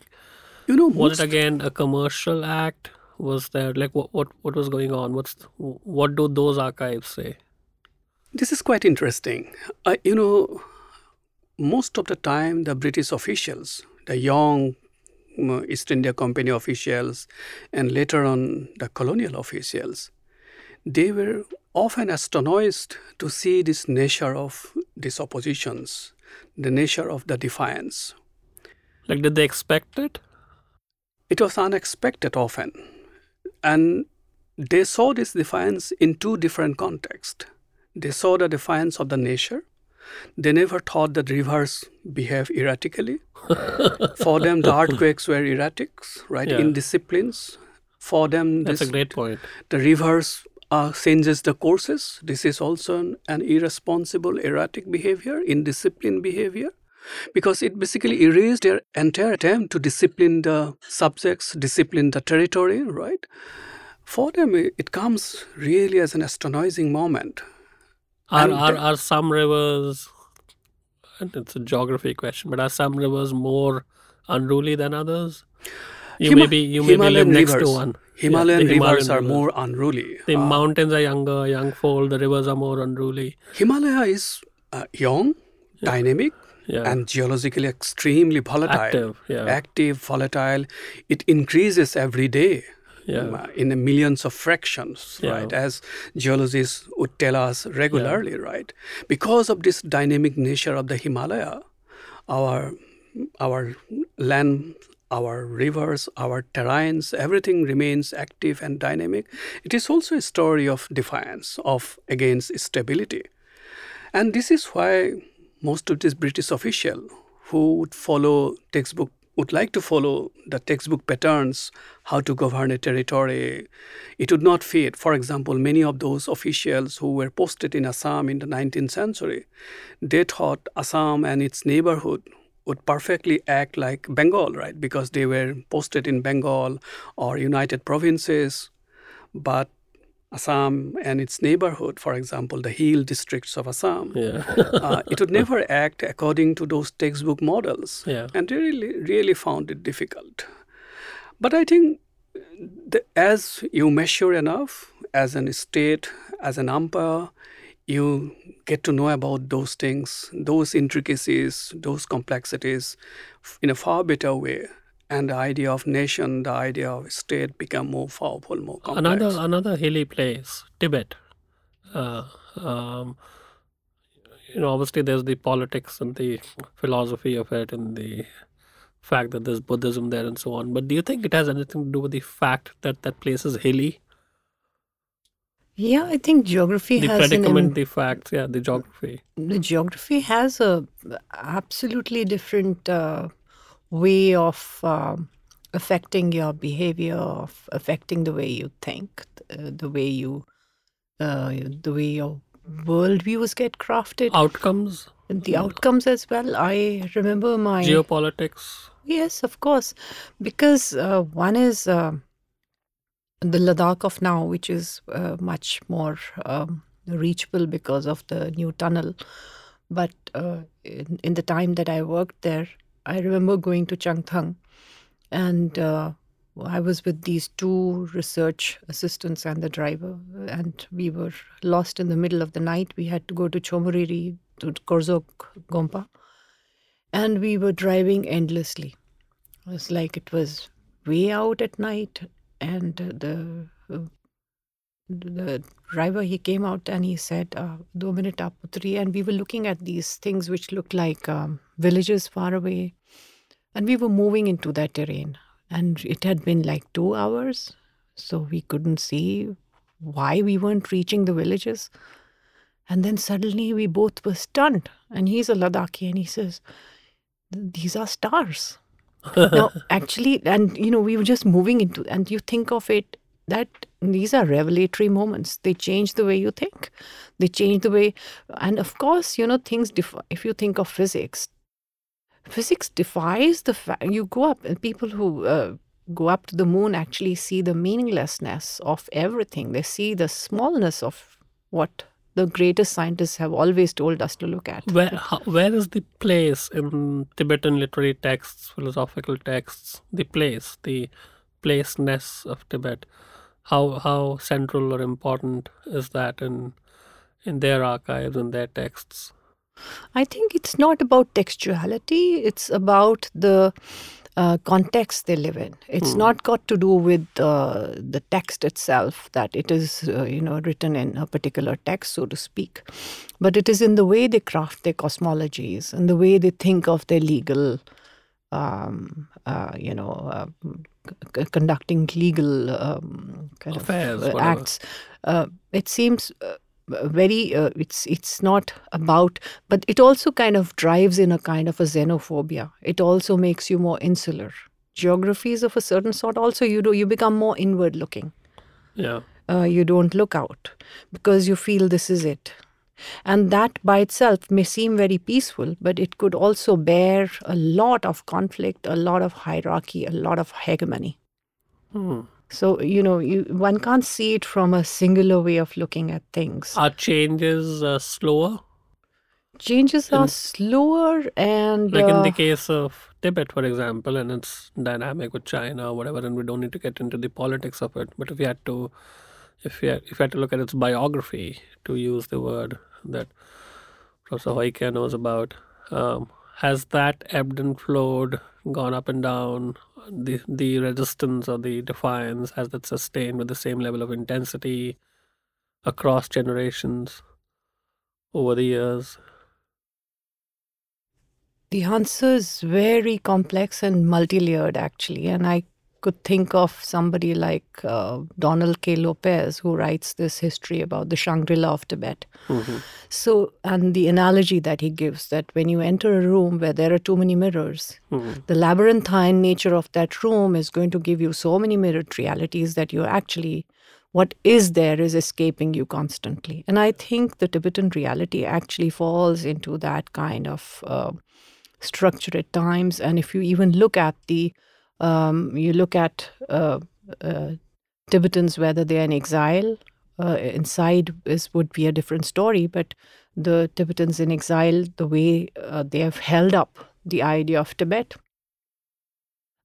You know, was it again a commercial act? Was there like what what, what was going on? What's what do those archives say? This is quite interesting. Uh, you know, most of the time, the British officials, the young East India Company officials, and later on the colonial officials, they were often astonished to see this nature of these oppositions, the nature of the defiance. Like, did they expect it? It was unexpected often. And they saw this defiance in two different contexts. They saw the defiance of the nature. They never thought that rivers behave erratically. For them, the earthquakes were erratic, right? Yeah. Indisciplines. For them, That's this, a great point. the rivers uh, changes the courses. This is also an, an irresponsible, erratic behavior, indisciplined behavior, because it basically erased their entire attempt to discipline the subjects, discipline the territory, right? For them, it comes really as an astonishing moment. Are, are, are some rivers, and it's a geography question, but are some rivers more unruly than others? You Hima- maybe you maybe live Himalayan next rivers. to one. Yeah, Himalayan rivers Himalayan are rivers. more unruly. The Uh, mountains are younger, young fold. The rivers are more unruly. Himalaya is uh, young, dynamic, Yeah, and geologically extremely volatile. active. Yeah, Active, volatile. It increases every day. yeah, in millions of fractions, Yeah. right? As geologists would tell us regularly, right? Because of this dynamic nature of the Himalaya, our our land, our rivers, our terrains, everything remains active and dynamic. It is also a story of defiance, of against stability. And this is why most of these British officials who would follow textbook would like to follow the textbook patterns how to govern a territory it would not fit. For example many of those officials who were posted in assam in the 19th century they thought assam and its neighborhood would perfectly act like bengal right? Because they were posted in bengal or united provinces but Assam and its neighborhood, for example, the hill districts of Assam, yeah, uh, it would never act according to those textbook models. yeah. And they really, really found it difficult. But I think the, as you measure enough as an state, as an umpire, you get to know about those things, those intricacies, those complexities in a far better way. And the idea of nation, the idea of state become more powerful, more complex. Another another hilly place, Tibet. Uh, um, you know, obviously there's the politics and the philosophy of it, and the fact that there's Buddhism there and so on. But do you think it has anything to do with the fact that that place is hilly? Yeah, I think geography The has an predicament, im- the facts, yeah, the geography. the geography has a absolutely different uh, way of um, affecting your behavior, of affecting the way you think, uh, the way you, uh, the way your worldviews get crafted, Outcomes, and the outcomes as well. I remember my geopolitics. Yes, of course, because uh, one is uh, the Ladakh of now, which is uh, much more um, reachable because of the new tunnel. But uh, in, in the time that I worked there, I remember going to Changthang, and uh, I was with these two research assistants and the driver, and we were lost in the middle of the night. We had to go to Chomoriri to Korzok Gompa, and we were driving endlessly. It was like it was way out at night, and the the driver he came out and he said uh, do minute putri and we were looking at these things which looked like um, villages far away and we were moving into that terrain. And it had been like two hours so we couldn't see why we weren't reaching the villages. And then suddenly we both were stunned. And he's a ladakhi and he says these are stars. Now actually and you know we were just moving into and you think of it that these are revelatory moments. They change the way you think. They change the way and of course you know things def- if you think of physics physics defies the fact you go up and people who uh, go up to the moon actually see the meaninglessness of everything. They see the smallness of what the greatest scientists have always told us to look at. Where how, where is the place in tibetan literary texts philosophical texts the place the placeness of tibet? How how central or important is that in in their archives and their texts? I think it's not about textuality. It's about the uh, context they live in. It's hmm. not got to do with uh, the text itself that it is, uh, you know, written in a particular text, so to speak, but it is in the way they craft their cosmologies and the way they think of their legal, um, uh, you know, uh, c- conducting legal um, kind Affairs, of acts. Uh, it seems uh, very uh, it's it's not about but it also kind of drives in a kind of a xenophobia. It also makes you more insular. Geographies of a certain sort. Also you do you become more inward looking. Yeah. Uh, you don't look out because you feel this is it. And that by itself may seem very peaceful, but it could also bear a lot of conflict, a lot of hierarchy, a lot of hegemony. Hmm. So, you know, you, one can't see it from a singular way of looking at things. Are changes uh, slower? Changes in, are slower and. Like uh, in the case of Tibet, for example, and it's dynamic with China or whatever, and we don't need to get into the politics of it. But if you had to. If you, had, if you had to look at its biography, to use the word, that Professor Saikia knows about. Um, has that ebbed and flowed, gone up and down? The the resistance or the defiance has that sustained with the same level of intensity across generations over the years? The answer is very complex and multi-layered, actually, and I could think of somebody like uh, Donald K. Lopez, who writes this history about the Shangri La of Tibet. Mm-hmm. So, and the analogy that he gives that when you enter a room where there are too many mirrors, mm-hmm. the labyrinthine nature of that room is going to give you so many mirrored realities that you're actually, what is there is escaping you constantly. And I think the Tibetan reality actually falls into that kind of uh, structure at times. And if you even look at the um, you look at uh, uh, Tibetans, whether they're in exile, uh, inside is would be a different story. But the Tibetans in exile, the way uh, they have held up the idea of Tibet,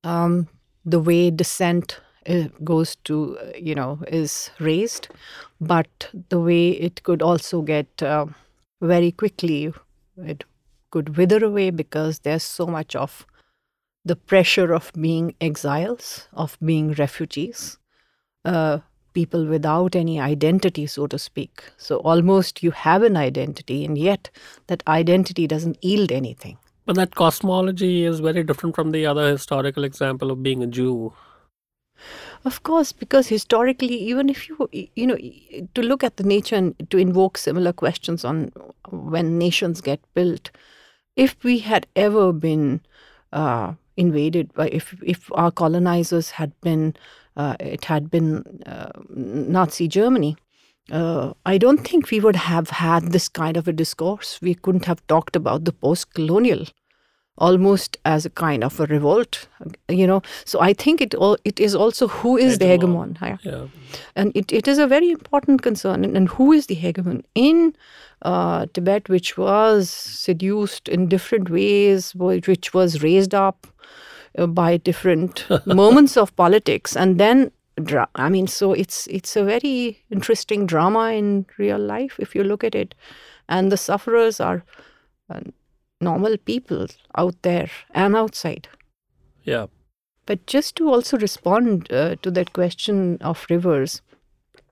um, the way dissent uh, goes to, you know, is raised, but the way it could also get very quickly, it could wither away because there's so much of the pressure of being exiles, of being refugees, uh, people without any identity, so to speak. So almost you have an identity, and yet that identity doesn't yield anything. But that cosmology is very different from the other historical example of being a Jew. Of course, because historically, even if you, you know, to look at the nature and to invoke similar questions on when nations get built, if we had ever been uh, invaded by if if our colonizers had been uh, it had been uh, Nazi Germany. Uh, I don't think we would have had this kind of a discourse. We couldn't have talked about the post-colonial almost as a kind of a revolt, you know. So I think it all it is also who is the hegemon, yeah. and it, it is a very important concern. And, and who is the hegemon in uh, Tibet, which was seduced in different ways, which was raised up by different moments of politics, and then dra- I mean, so it's it's a very interesting drama in real life if you look at it, and the sufferers are uh, normal people out there and outside. Yeah. But just to also respond uh, to that question of rivers,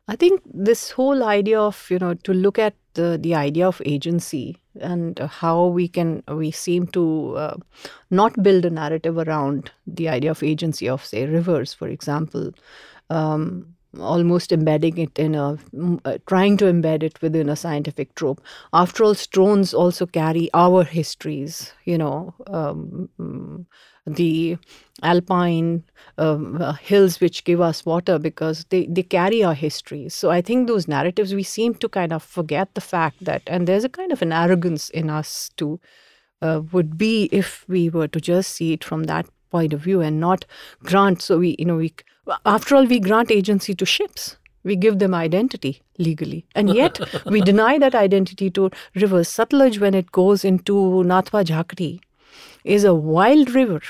I think this whole idea of you know to look at the the idea of agency and how we can we seem to uh, not build a narrative around the idea of agency of say rivers, for example, um, almost embedding it in a uh, trying to embed it within a scientific trope. After all, stones also carry our histories, you know. Um, mm, the alpine um, uh, hills which give us water because they, they carry our history. So I think those narratives, we seem to kind of forget the fact that, and there's a kind of an arrogance in us to, uh, would be if we were to just see it from that point of view and not grant. So we, you know, we, after all, we grant agency to ships. We give them identity legally. And yet we deny that identity to rivers. Satluj, when it goes into Nathpa Jhakri, is a wild river.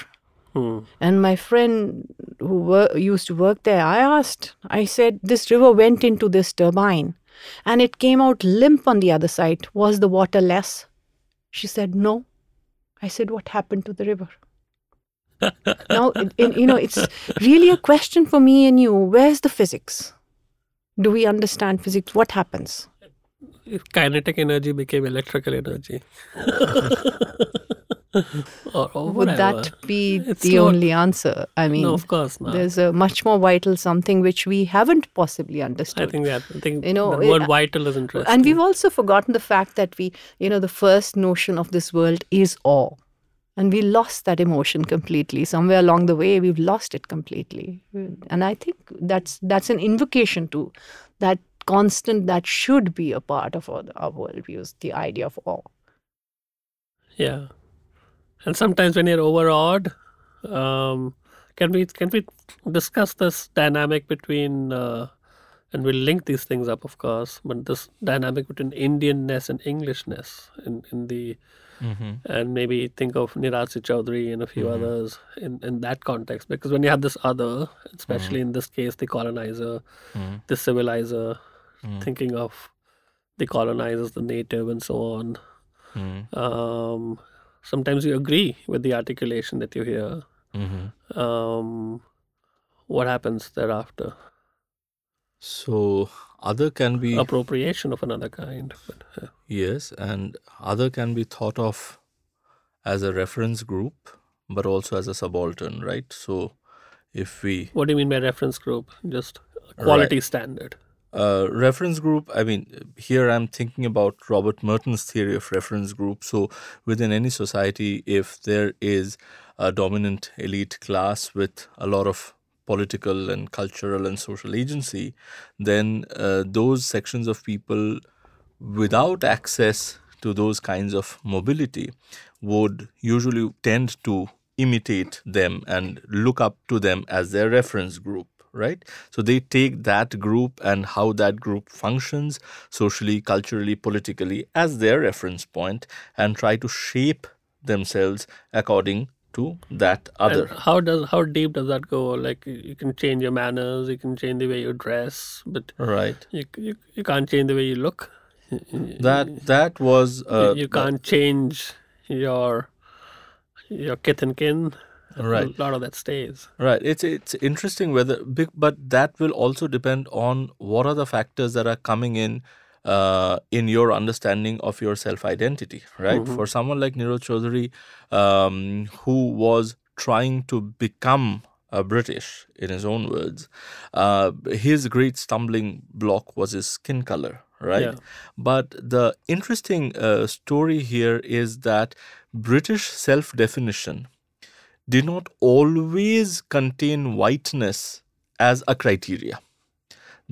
Hmm. And my friend who wor- used to work there, I asked, I said, this river went into this turbine and it came out limp on the other side. Was the water less? She said, no. I said, what happened to the river? Now, it- it- you know, it's really a question for me and you. Where's the physics? Do we understand physics? What happens? If kinetic energy became electrical energy. or, or Would that be It's the not- only answer? I mean, No, of course not. there's a much more vital something which we haven't possibly understood. I think that I think You know, the word it- vital is interesting. and we've also forgotten the fact that we, you know, the first notion of this world is awe. And we lost that emotion completely. Somewhere along the way, we've lost it completely. And I think that's that's an invocation to that constant that should be a part of our, our worldviews, the idea of awe. Yeah, and sometimes when you're overawed, um, can we can we discuss this dynamic between uh, and we'll link these things up, of course, but this dynamic between Indianness and Englishness in in the mm-hmm. and maybe think of Nirad Chaudhuri and a few mm-hmm. others in, in that context. Because when you have this other, especially mm-hmm. in this case, the colonizer, the civilizer, thinking of the colonizers, the native, and so on. Um, sometimes you agree with the articulation that you hear. Um, what happens thereafter? So other can be Appropriation of another kind. But, uh, yes, and other can be thought of as a reference group, but also as a subaltern, right? So if we what do you mean by reference group? Just quality standard. uh, reference group, I mean, here I'm thinking about Robert Merton's theory of reference group. So, within any society, if there is a dominant elite class with a lot of political and cultural and social agency, then uh, those sections of people without access to those kinds of mobility would usually tend to imitate them and look up to them as their reference group right? So they take that group and how that group functions socially culturally politically as their reference point and try to shape themselves according to that other And how does how deep does that go? Like you you can change your manners, you can change the way you dress, but right you you, you can't change the way you look. that that was You- uh, you can't change your your kith and kin. Right. A lot of that stays. Right. It's it's interesting whether, but that will also depend on what are the factors that are coming in uh, in your understanding of your self identity. Right. For someone like Nirad Chaudhuri, um, who was trying to become a British, in his own words, uh, his great stumbling block was his skin color. Right. Yeah. But the interesting uh, story here is that British self definition did not always contain whiteness as a criteria.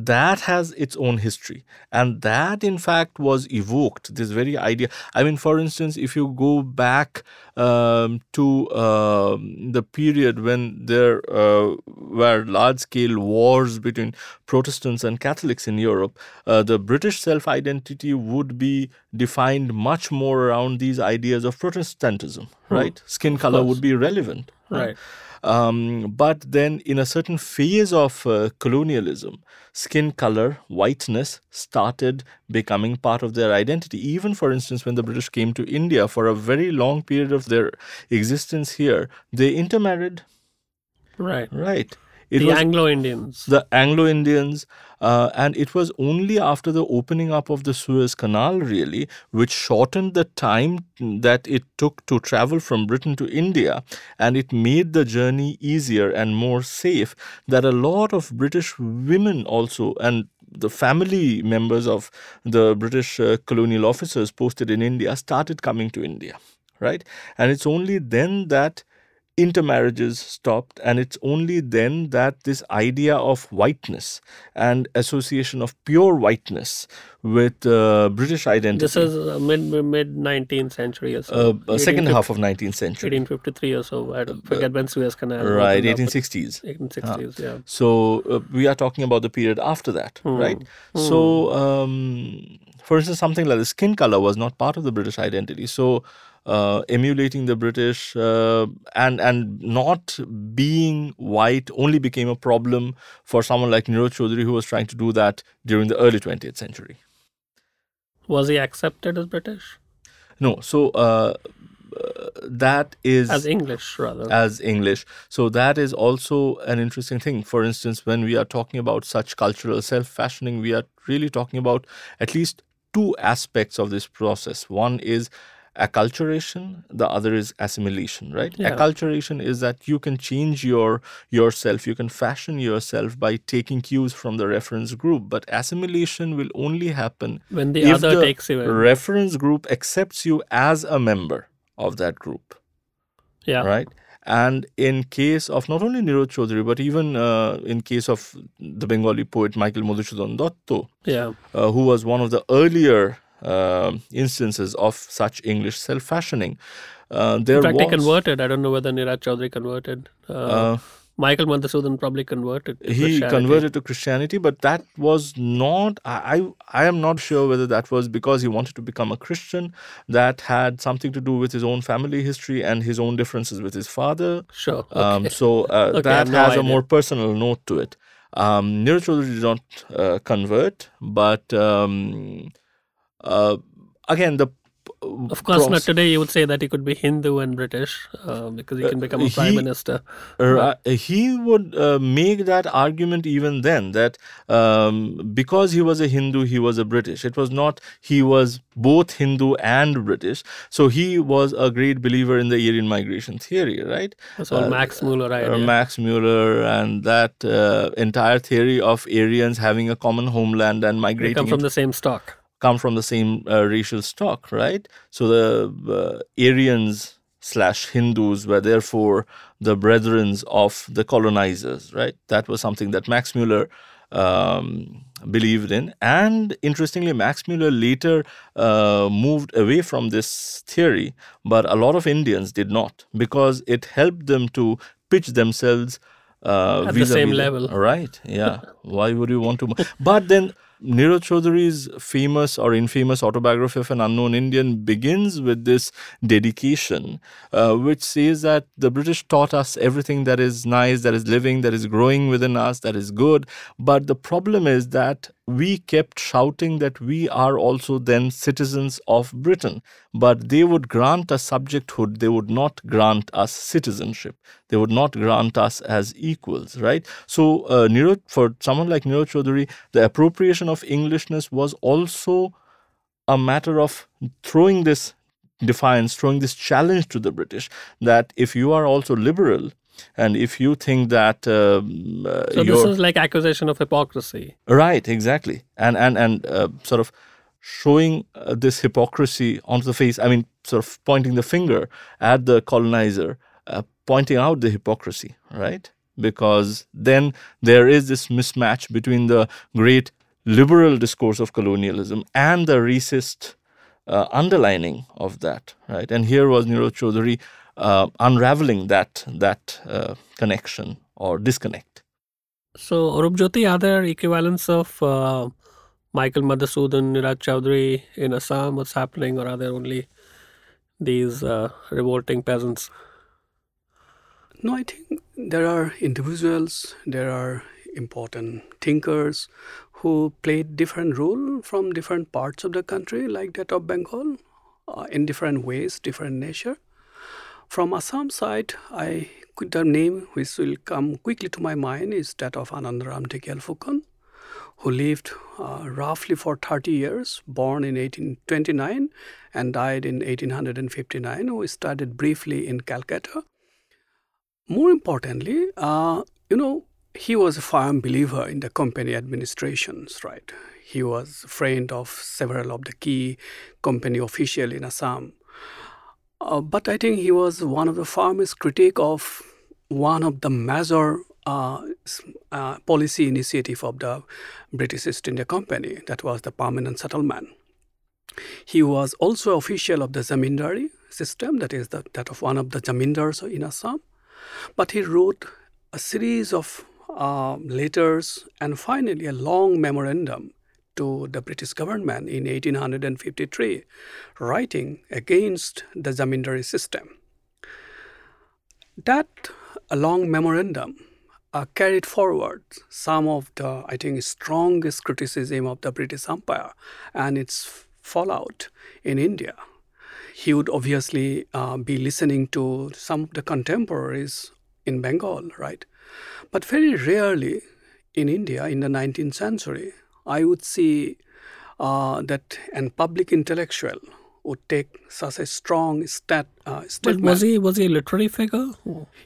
That has its own history. And that, in fact, was evoked, this very idea. I mean, for instance, if you go back um, to um, the period when there uh, were large scale wars between Protestants and Catholics in Europe, uh, the British self identity would be defined much more around these ideas of Protestantism, right? Skin color would be relevant, Right. Um, but then, in a certain phase of uh, colonialism, skin color, whiteness started becoming part of their identity. Even, for instance, when the British came to India for a very long period of their existence here, they intermarried. Right. Right. It the Anglo Indians. the Anglo Indians, uh, and it was only after the opening up of the Suez Canal, really, which shortened the time that it took to travel from Britain to India, and it made the journey easier and more safe. That a lot of British women also, and the family members of the British uh, colonial officers posted in India started coming to India, right? And it's only then that intermarriages stopped and it's only then that this idea of whiteness and association of pure whiteness with uh, british identity This is uh, mid mid 19th century or so. uh, uh, second half of 19th century 1853 or so. I don't forget when Suez Canal. right opened up, 1860s but 1860s, yeah. so uh, we are talking about the period after that right so um, for instance something like the skin color was not part of the british identity so uh, emulating the british uh, and and not being white only became a problem for someone like Nirad Chaudhuri who was trying to do that during the early 20th century Was he accepted as British? no so uh, uh, that is As English, rather. as English. So that is also an interesting thing. For instance, when we are talking about such cultural self fashioning, we are really talking about at least two aspects of this process. One is acculturation, the other is assimilation, right? Yeah. Acculturation is that you can change your yourself, you can fashion yourself by taking cues from the reference group, but assimilation will only happen when the other the takes you in. reference group accepts you as a member of that group yeah. right? And in case of not only Nirad Chaudhuri, but even uh, in case of the Bengali poet Michael Madhusudan Dutt, Yeah. uh, who was one of the earlier instances of such English self-fashioning, uh, there In fact, was he converted. I don't know whether Nirad Chaudhuri converted. Uh, uh, Michael Madhusudan probably converted. he converted to Christianity, but that was not. I, I am not sure whether that was because he wanted to become a Christian. That had something to do with his own family history and his own differences with his father. Sure. Um, okay. so uh, Okay, that no has a more personal note to it. Um, Nirad Chaudhuri did not uh, convert, but um, uh, again, the Of course, not today. You would say that he could be Hindu and British uh, because he can become a prime he- minister. Uh, he would uh, make that argument even then that um, because he was a Hindu, he was a British. It was not he was both Hindu and British. So he was a great believer in the Aryan migration theory, right? All Uh, Max Muller uh, idea. Max Muller and that uh, entire theory of Aryans having a common homeland and they migrating come from into- the same stock. Come from the same uh, racial stock, right? So the uh, Aryans slash Hindus were therefore the brethrens of the colonizers, right? That was something that Max Muller um, believed in. And interestingly, Max Muller later uh, moved away from this theory, but a lot of Indians did not because it helped them to pitch themselves uh, At the same level. Right. Yeah. Why would you want to? But then Nirad Chaudhuri's famous or infamous autobiography of an unknown Indian begins with this dedication, uh, which says that the British taught us everything that is nice, that is living, that is growing within us, that is good. But the problem is that we kept shouting that we are also then citizens of Britain, but they would grant us subjecthood, they would not grant us citizenship, they would not grant us as equals, right? So, uh, for someone like Nirad Chaudhuri, the appropriation of Englishness was also a matter of throwing this defiance, throwing this challenge to the British that if you are also liberal, and if you think that um, uh, So this is like accusation of hypocrisy. Right, exactly, and and and uh, sort of showing uh, this hypocrisy onto the face. I mean, sort of pointing the finger at the colonizer, uh, pointing out the hypocrisy, right? Because then there is this mismatch between the great liberal discourse of colonialism and the racist uh, underlining of that, right? And here was Nirad Chaudhuri uh, unraveling that that uh, connection or disconnect. So, Arupjyoti, are there equivalents of uh, Michael Madhusudan, Nirad Chaudhuri in Assam? What's happening? Or are there only these uh, revolting peasants? No, I think there are individuals, there are important thinkers who played different role from different parts of the country, like that of Bengal, uh, in different ways, different nature. From Assam side, I the name which will come quickly to my mind is that of Anandaram Dhekial Phukan, who lived uh, roughly for 30 years, born in 1829 and died in 1859, who studied briefly in Calcutta. More importantly, uh, you know, he was a firm believer in the company administrations, right? He was a friend of several of the key company officials in Assam. Uh, but I think he was one of the firmest critic of one of the major uh, uh, policy initiative of the British East India Company, that was the permanent settlement. He was also official of the zamindari system, that is the, that of one of the zamindars in Assam. But he wrote a series of uh, letters and finally a long memorandum to the British government in 1853, writing against the zamindari system. That long memorandum uh, carried forward some of the, I think, strongest criticism of the British Empire and its fallout in India. He would obviously uh, be listening to some of the contemporaries in Bengal, right? But very rarely in India in the 19th century, I would see uh, that an public intellectual would take such a strong stat, uh, statement. But was he was he a literary figure?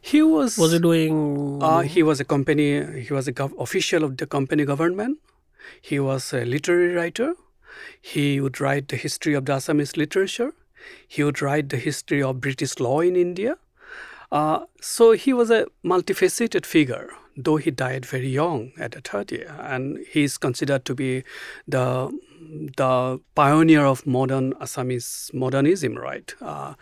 He was. Was he doing? Uh, he was a company. He was a gov- official of the company government. He was a literary writer. He would write the history of the Assamese literature. He would write the history of British law in India. Uh, so he was a multifaceted figure, though he died very young at 30, and he is considered to be the the pioneer of modern Assamese modernism, right? Uh,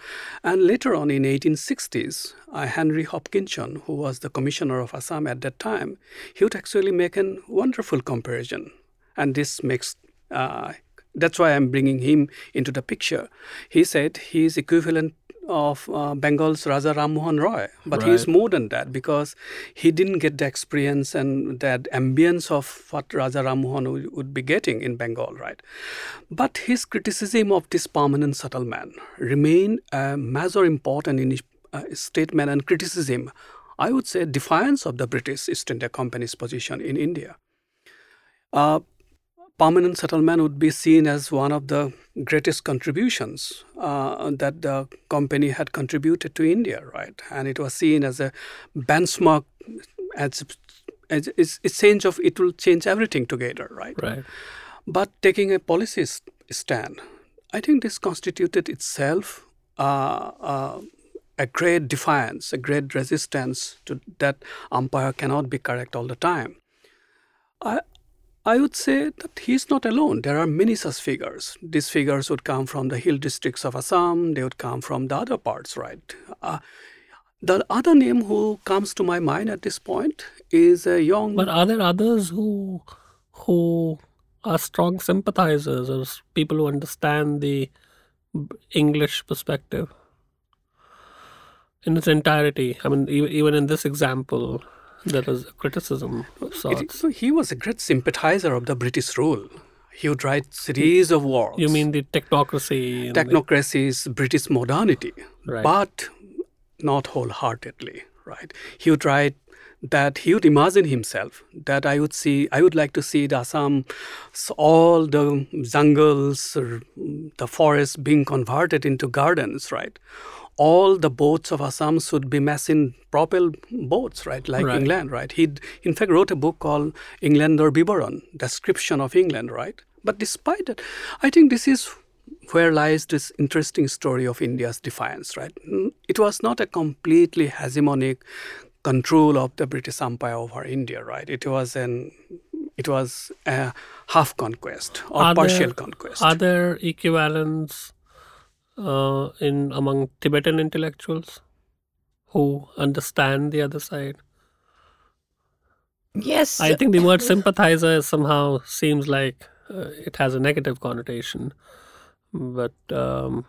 and later on in 1860s, uh, Henry Hopkinson, who was the commissioner of Assam at that time, he would actually make a wonderful comparison, and this makes uh, that's why I'm bringing him into the picture. He said he is equivalent of uh, Bengal's Raja Ram Mohan Roy, but right. he is more than that because he didn't get the experience and that ambience of what Raja Ram Mohan would be getting in Bengal, right? But his criticism of this permanent settlement remained a major important in his, uh, statement and criticism. I would say defiance of the British East India Company's position in India. Uh, permanent settlement would be seen as one of the greatest contributions uh, that the company had contributed to India, right? And it was seen as a benchmark, as, as it's, it's change of it will change everything together, right? Right. But taking a policy stand, I think this constituted itself uh, uh, a great defiance, a great resistance to that empire cannot be correct all the time. I, I would say that he's not alone. There are many such figures. These figures would come from the hill districts of Assam, they would come from the other parts, right? Uh, the other name who comes to my mind at this point is a young. But are there others who who are strong sympathizers or people who understand the English perspective in its entirety? I mean, even in this example, that was a criticism of sorts. It, he was a great sympathizer of the British rule. He would write series of works. You mean the technocracy? Technocracy's the... British modernity, right. but not wholeheartedly. Right? He would write that he would imagine himself that I would see, I would like to see the Assam, all the jungles, the forests being converted into gardens, right? All the boats of Assam should be machine propelled boats, right? Like right. England, right? He, in fact, wrote a book called England or Biberon, Description of England, right? But despite that, I think this is where lies this interesting story of India's defiance, right? Mm, it was not a completely hegemonic control of the British Empire over India, right? It was an it was a half conquest or are partial there, conquest. Are there equivalents uh, in among Tibetan intellectuals who understand the other side? Yes. I think the word sympathizer somehow seems like uh, it has a negative connotation, but um,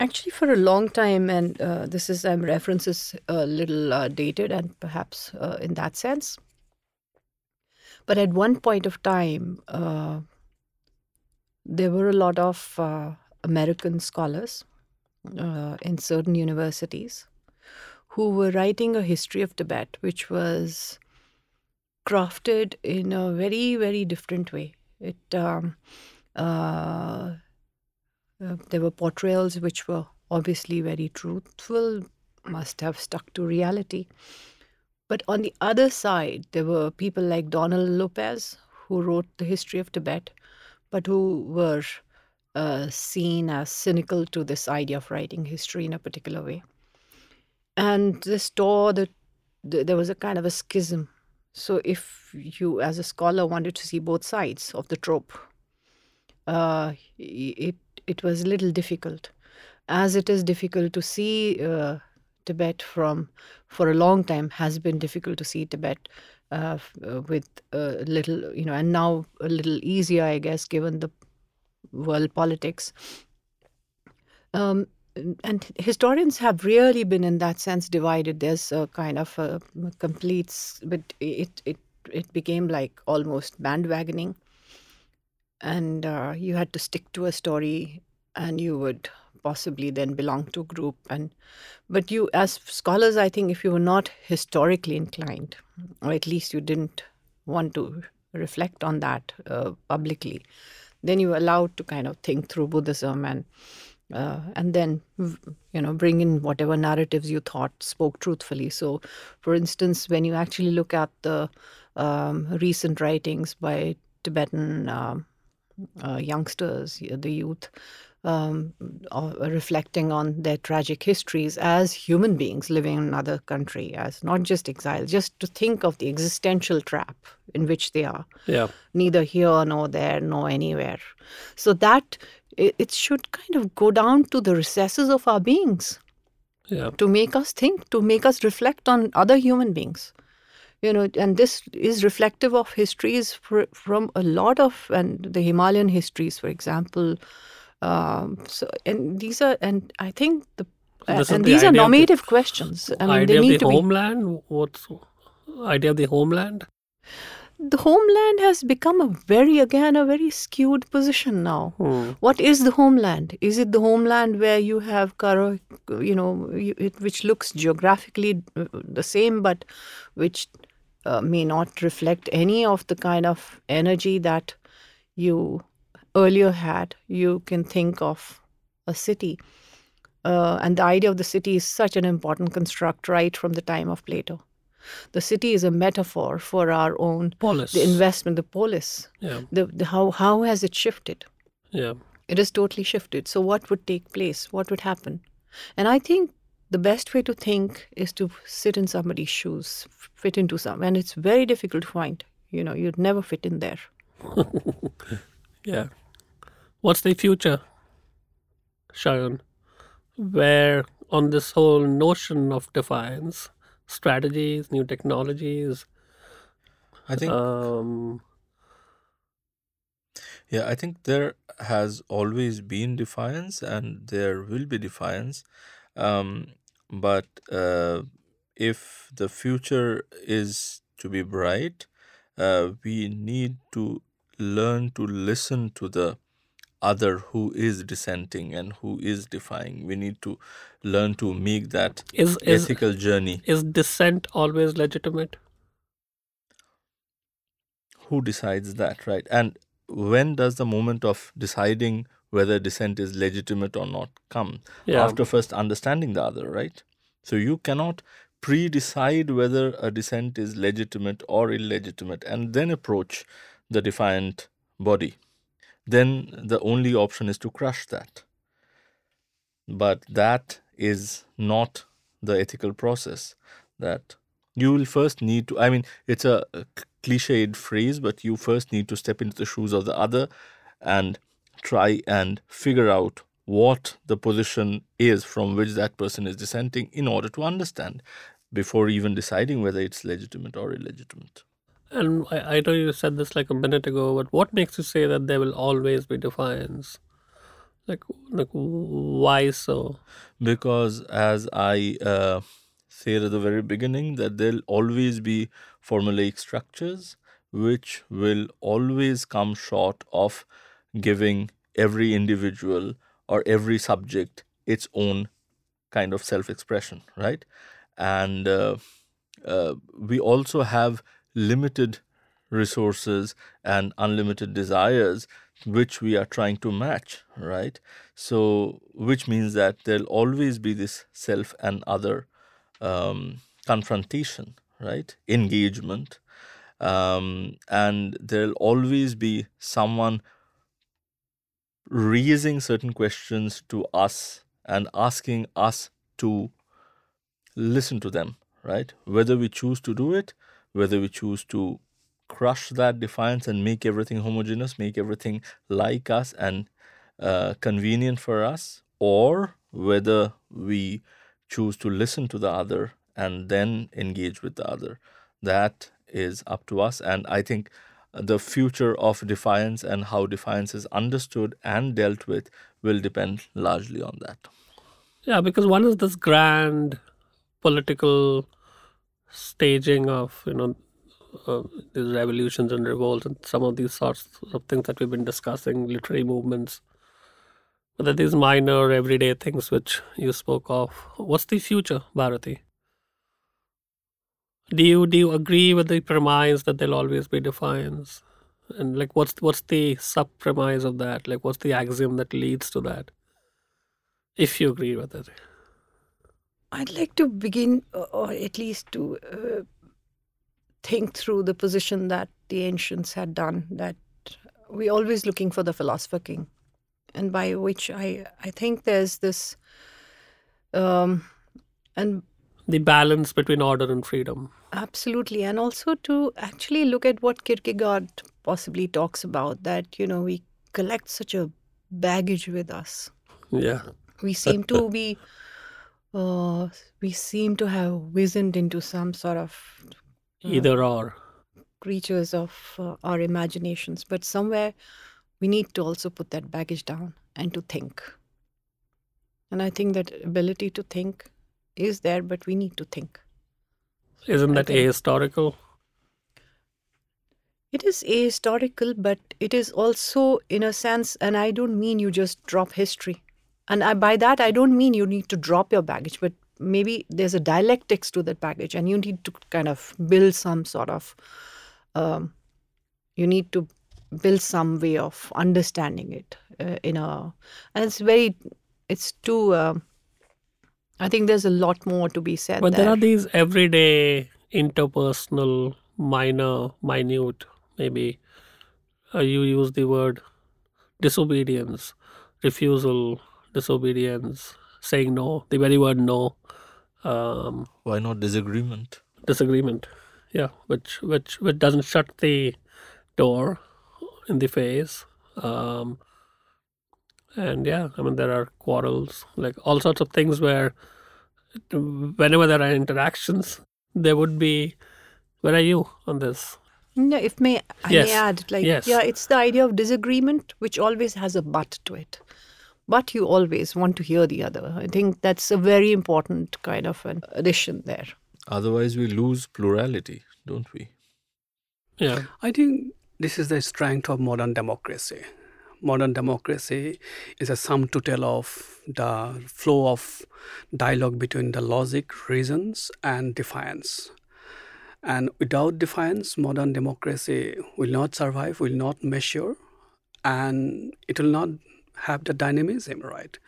Actually, for a long time, and uh, this is um, references a little uh, dated and perhaps uh, in that sense. But at one point of time, uh, there were a lot of uh, American scholars uh, in certain universities who were writing a history of Tibet, which was crafted in a very, very different way. It um, uh, uh, there were portrayals which were obviously very truthful, must have stuck to reality. But on the other side, there were people like Donald Lopez, who wrote the history of Tibet, but who were uh, seen as cynical to this idea of writing history in a particular way. And this tore that there was a kind of a schism. So if you, as a scholar, wanted to see both sides of the trope, uh, it it was a little difficult, as it is difficult to see uh, Tibet from for a long time has been difficult to see Tibet uh, uh, with a little, you know, and now a little easier, I guess, given the world politics. Um, and historians have really been, in that sense, divided. There's a kind of a complete, but it it it became like almost bandwagoning and uh, you had to stick to a story and you would possibly then belong to a group and but you as scholars i think if you were not historically inclined or at least you didn't want to reflect on that uh, publicly then you were allowed to kind of think through buddhism and uh, and then you know bring in whatever narratives you thought spoke truthfully. So for instance when you actually look at the um, recent writings by tibetan um, uh, youngsters, the youth, um, reflecting on their tragic histories as human beings living in another country, as not just exile, just to think of the existential trap in which they are. Yeah. Neither here nor there nor anywhere. So that it, it should kind of go down to the recesses of our beings. Yeah. To make us think, to make us reflect on other human beings you know and this is reflective of histories for, from a lot of and the himalayan histories for example um, so and these are and i think the uh, and the these are normative the, questions. I mean they need of the to homeland? Be, what's idea of the homeland? The homeland has become a very again a very skewed position now. Hmm. what is the homeland? Is it the homeland where you have Karo, you know it, which looks geographically uh, the same but which uh, may not reflect any of the kind of energy that you earlier had. You can think of a city. Uh, and the idea of the city is such an important construct right from the time of Plato. The city is a metaphor for our own polis. the investment, the polis. Yeah. The, the how how has it shifted? Yeah. It has totally shifted. So what would take place? What would happen? And I think the best way to think is to sit in somebody's shoes, fit into some, and it's very difficult to find. You know, you'd never fit in there. yeah. What's the future, Sayan? Where on this whole notion of defiance, strategies, new technologies? I think. Um, yeah, I think there has always been defiance, and there will be defiance. Um, but uh, if the future is to be bright, uh, we need to learn to listen to the other who is dissenting and who is defying. We need to learn to make that is, ethical journey. Is dissent always legitimate? Who decides that, right? And when does the moment of deciding whether dissent is legitimate or not come yeah. after first understanding the other, right? So you cannot pre decide whether a dissent is legitimate or illegitimate and then approach the defiant body. Then the only option is to crush that. But that is not the ethical process. That you will first need to, I mean, it's a cliched phrase, but you first need to step into the shoes of the other and try and figure out what the position is from which that person is dissenting in order to understand before even deciding whether it's legitimate or illegitimate. And I, I know you said this like a minute ago, but what makes you say that there will always be defiance? Like, like why so? Because as I uh, said at the very beginning, that there'll always be formulaic structures which will always come short of giving every individual or every subject its own kind of self expression, right? And uh, uh, we also have limited resources and unlimited desires which we are trying to match right? So which means that there'll always be this self and other um, confrontation right? Engagement. Um, and there'll always be someone raising certain questions to us and asking us to listen to them right? Whether we choose to do it whether we choose to crush that defiance and make everything homogeneous make everything like us and uh, convenient for us or whether we choose to listen to the other and then engage with the other. That is up to us and i think the future of defiance and how defiance is understood and dealt with will depend largely on that. Yeah because one is this grand political staging of you know uh, these revolutions and revolts and some of these sorts of things that we've been discussing, literary movements. But are these minor everyday things which you spoke of. What's the future, Bharati? Do you do you agree with the premise that there'll always be defiance? And like what's what's the sub premise of that? Like what's the axiom that leads to that? If you agree with it. I'd like to begin, or at least to uh, think through the position that the ancients had done, that we're always looking for the philosopher king. And by which I, I think there's this, um, and the balance between order and freedom. Absolutely. And also to actually look at what Kierkegaard possibly talks about that, you know, we collect such a baggage with us. Yeah. We seem to be uh, we seem to have wizened into some sort of uh, either or creatures of uh, our imaginations, but somewhere we need to also put that baggage down and to think. And I think that ability to think is there, but we need to think. Isn't that ahistorical? It is ahistorical, but it is also, in a sense, and I don't mean you just drop history. And I, by that, I don't mean you need to drop your baggage, but maybe there's a dialectics to that baggage, and you need to kind of build some sort of, um, you need to build some way of understanding it uh, in a, and it's very, it's too. Uh, I think there's a lot more to be said. But there, there are these everyday interpersonal, minor, minute, maybe. Uh, you use the word disobedience, refusal, disobedience, saying no, the very word no. Um, Why not disagreement? Disagreement, yeah, which which which doesn't shut the door in the face. Um, and yeah, I mean there are quarrels, like all sorts of things where whenever there are interactions, there would be. Where are you on this? No, if may I yes. may add, like yes. yeah, it's the idea of disagreement, which always has a but to it but you always want to hear the other. I think that's a very important kind of an addition there. Otherwise, we lose plurality, don't we? Yeah. I think this is the strength of modern democracy. Modern democracy is a sum total of the flow of dialogue between the logic, reasons, and defiance. And without defiance, modern democracy will not survive, will not measure, and it will not have the dynamism, right?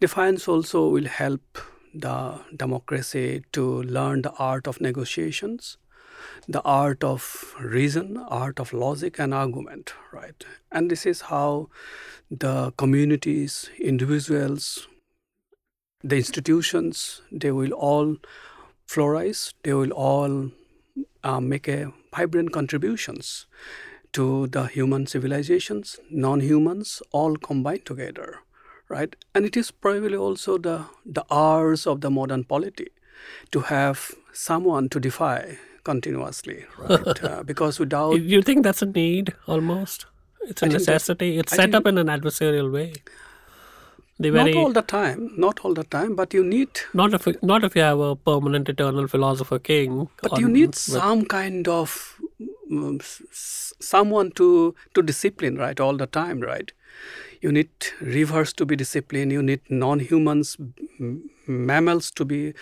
Defiance also will help the democracy to learn the art of negotiations, the art of reason, art of logic and argument, right? And this is how the communities, individuals, the institutions, they will all flourish, they will all uh, make a vibrant contributions to the human civilizations, non humans, all combined together, right? And it is probably also the, the hours of the modern polity to have someone to defy continuously, right? uh, because without. You think that's a need almost? It's a necessity. It's set up in an adversarial way. the very Not all the time, not all the time, but you need not if not if you have a permanent eternal philosopher king. But you on- need with- some kind of someone to to discipline, right? All the time, right? You need rivers to be disciplined. You need non-humans, mammals to be,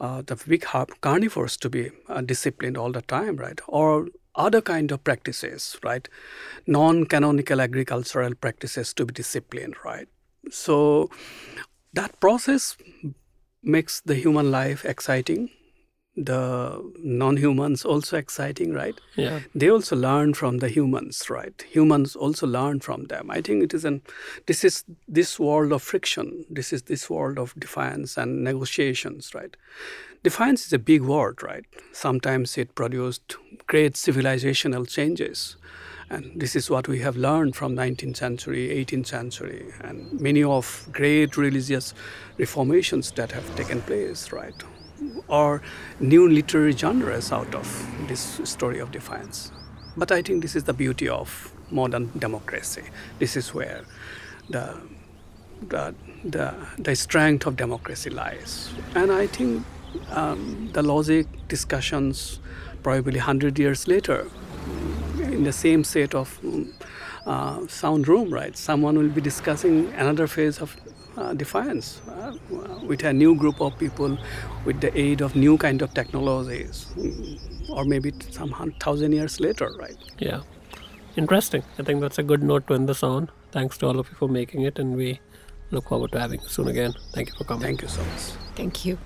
uh, the big carnivores to be uh, disciplined all the time, right? Or other kind of practices, right? Non-canonical agricultural practices to be disciplined, right? So that process makes the human life exciting the non-humans also exciting right? Yeah. They also learn from the humans right? Humans also learn from them. I think it is an this is this world of friction. This is this world of defiance and negotiations right? Defiance is a big word right? Sometimes it produced great civilizational changes. And this is what we have learned from 19th century 18th century and many of great religious reformations that have taken place right or new literary genres out of this story of defiance. But I think this is the beauty of modern democracy. This is where the, the, the, the strength of democracy lies. And I think um, the logic discussions, probably 100 years later, in the same set of uh, sound room, right? Someone will be discussing another phase of uh, defiance. Uh, with a new group of people with the aid of new kind of technologies mm, or maybe some thousand years later right? Yeah. Interesting. I think that's a good note to end this on. Thanks to all of you for making it and we look forward to having you soon again. Thank you for coming. Thank you so much. Thank you.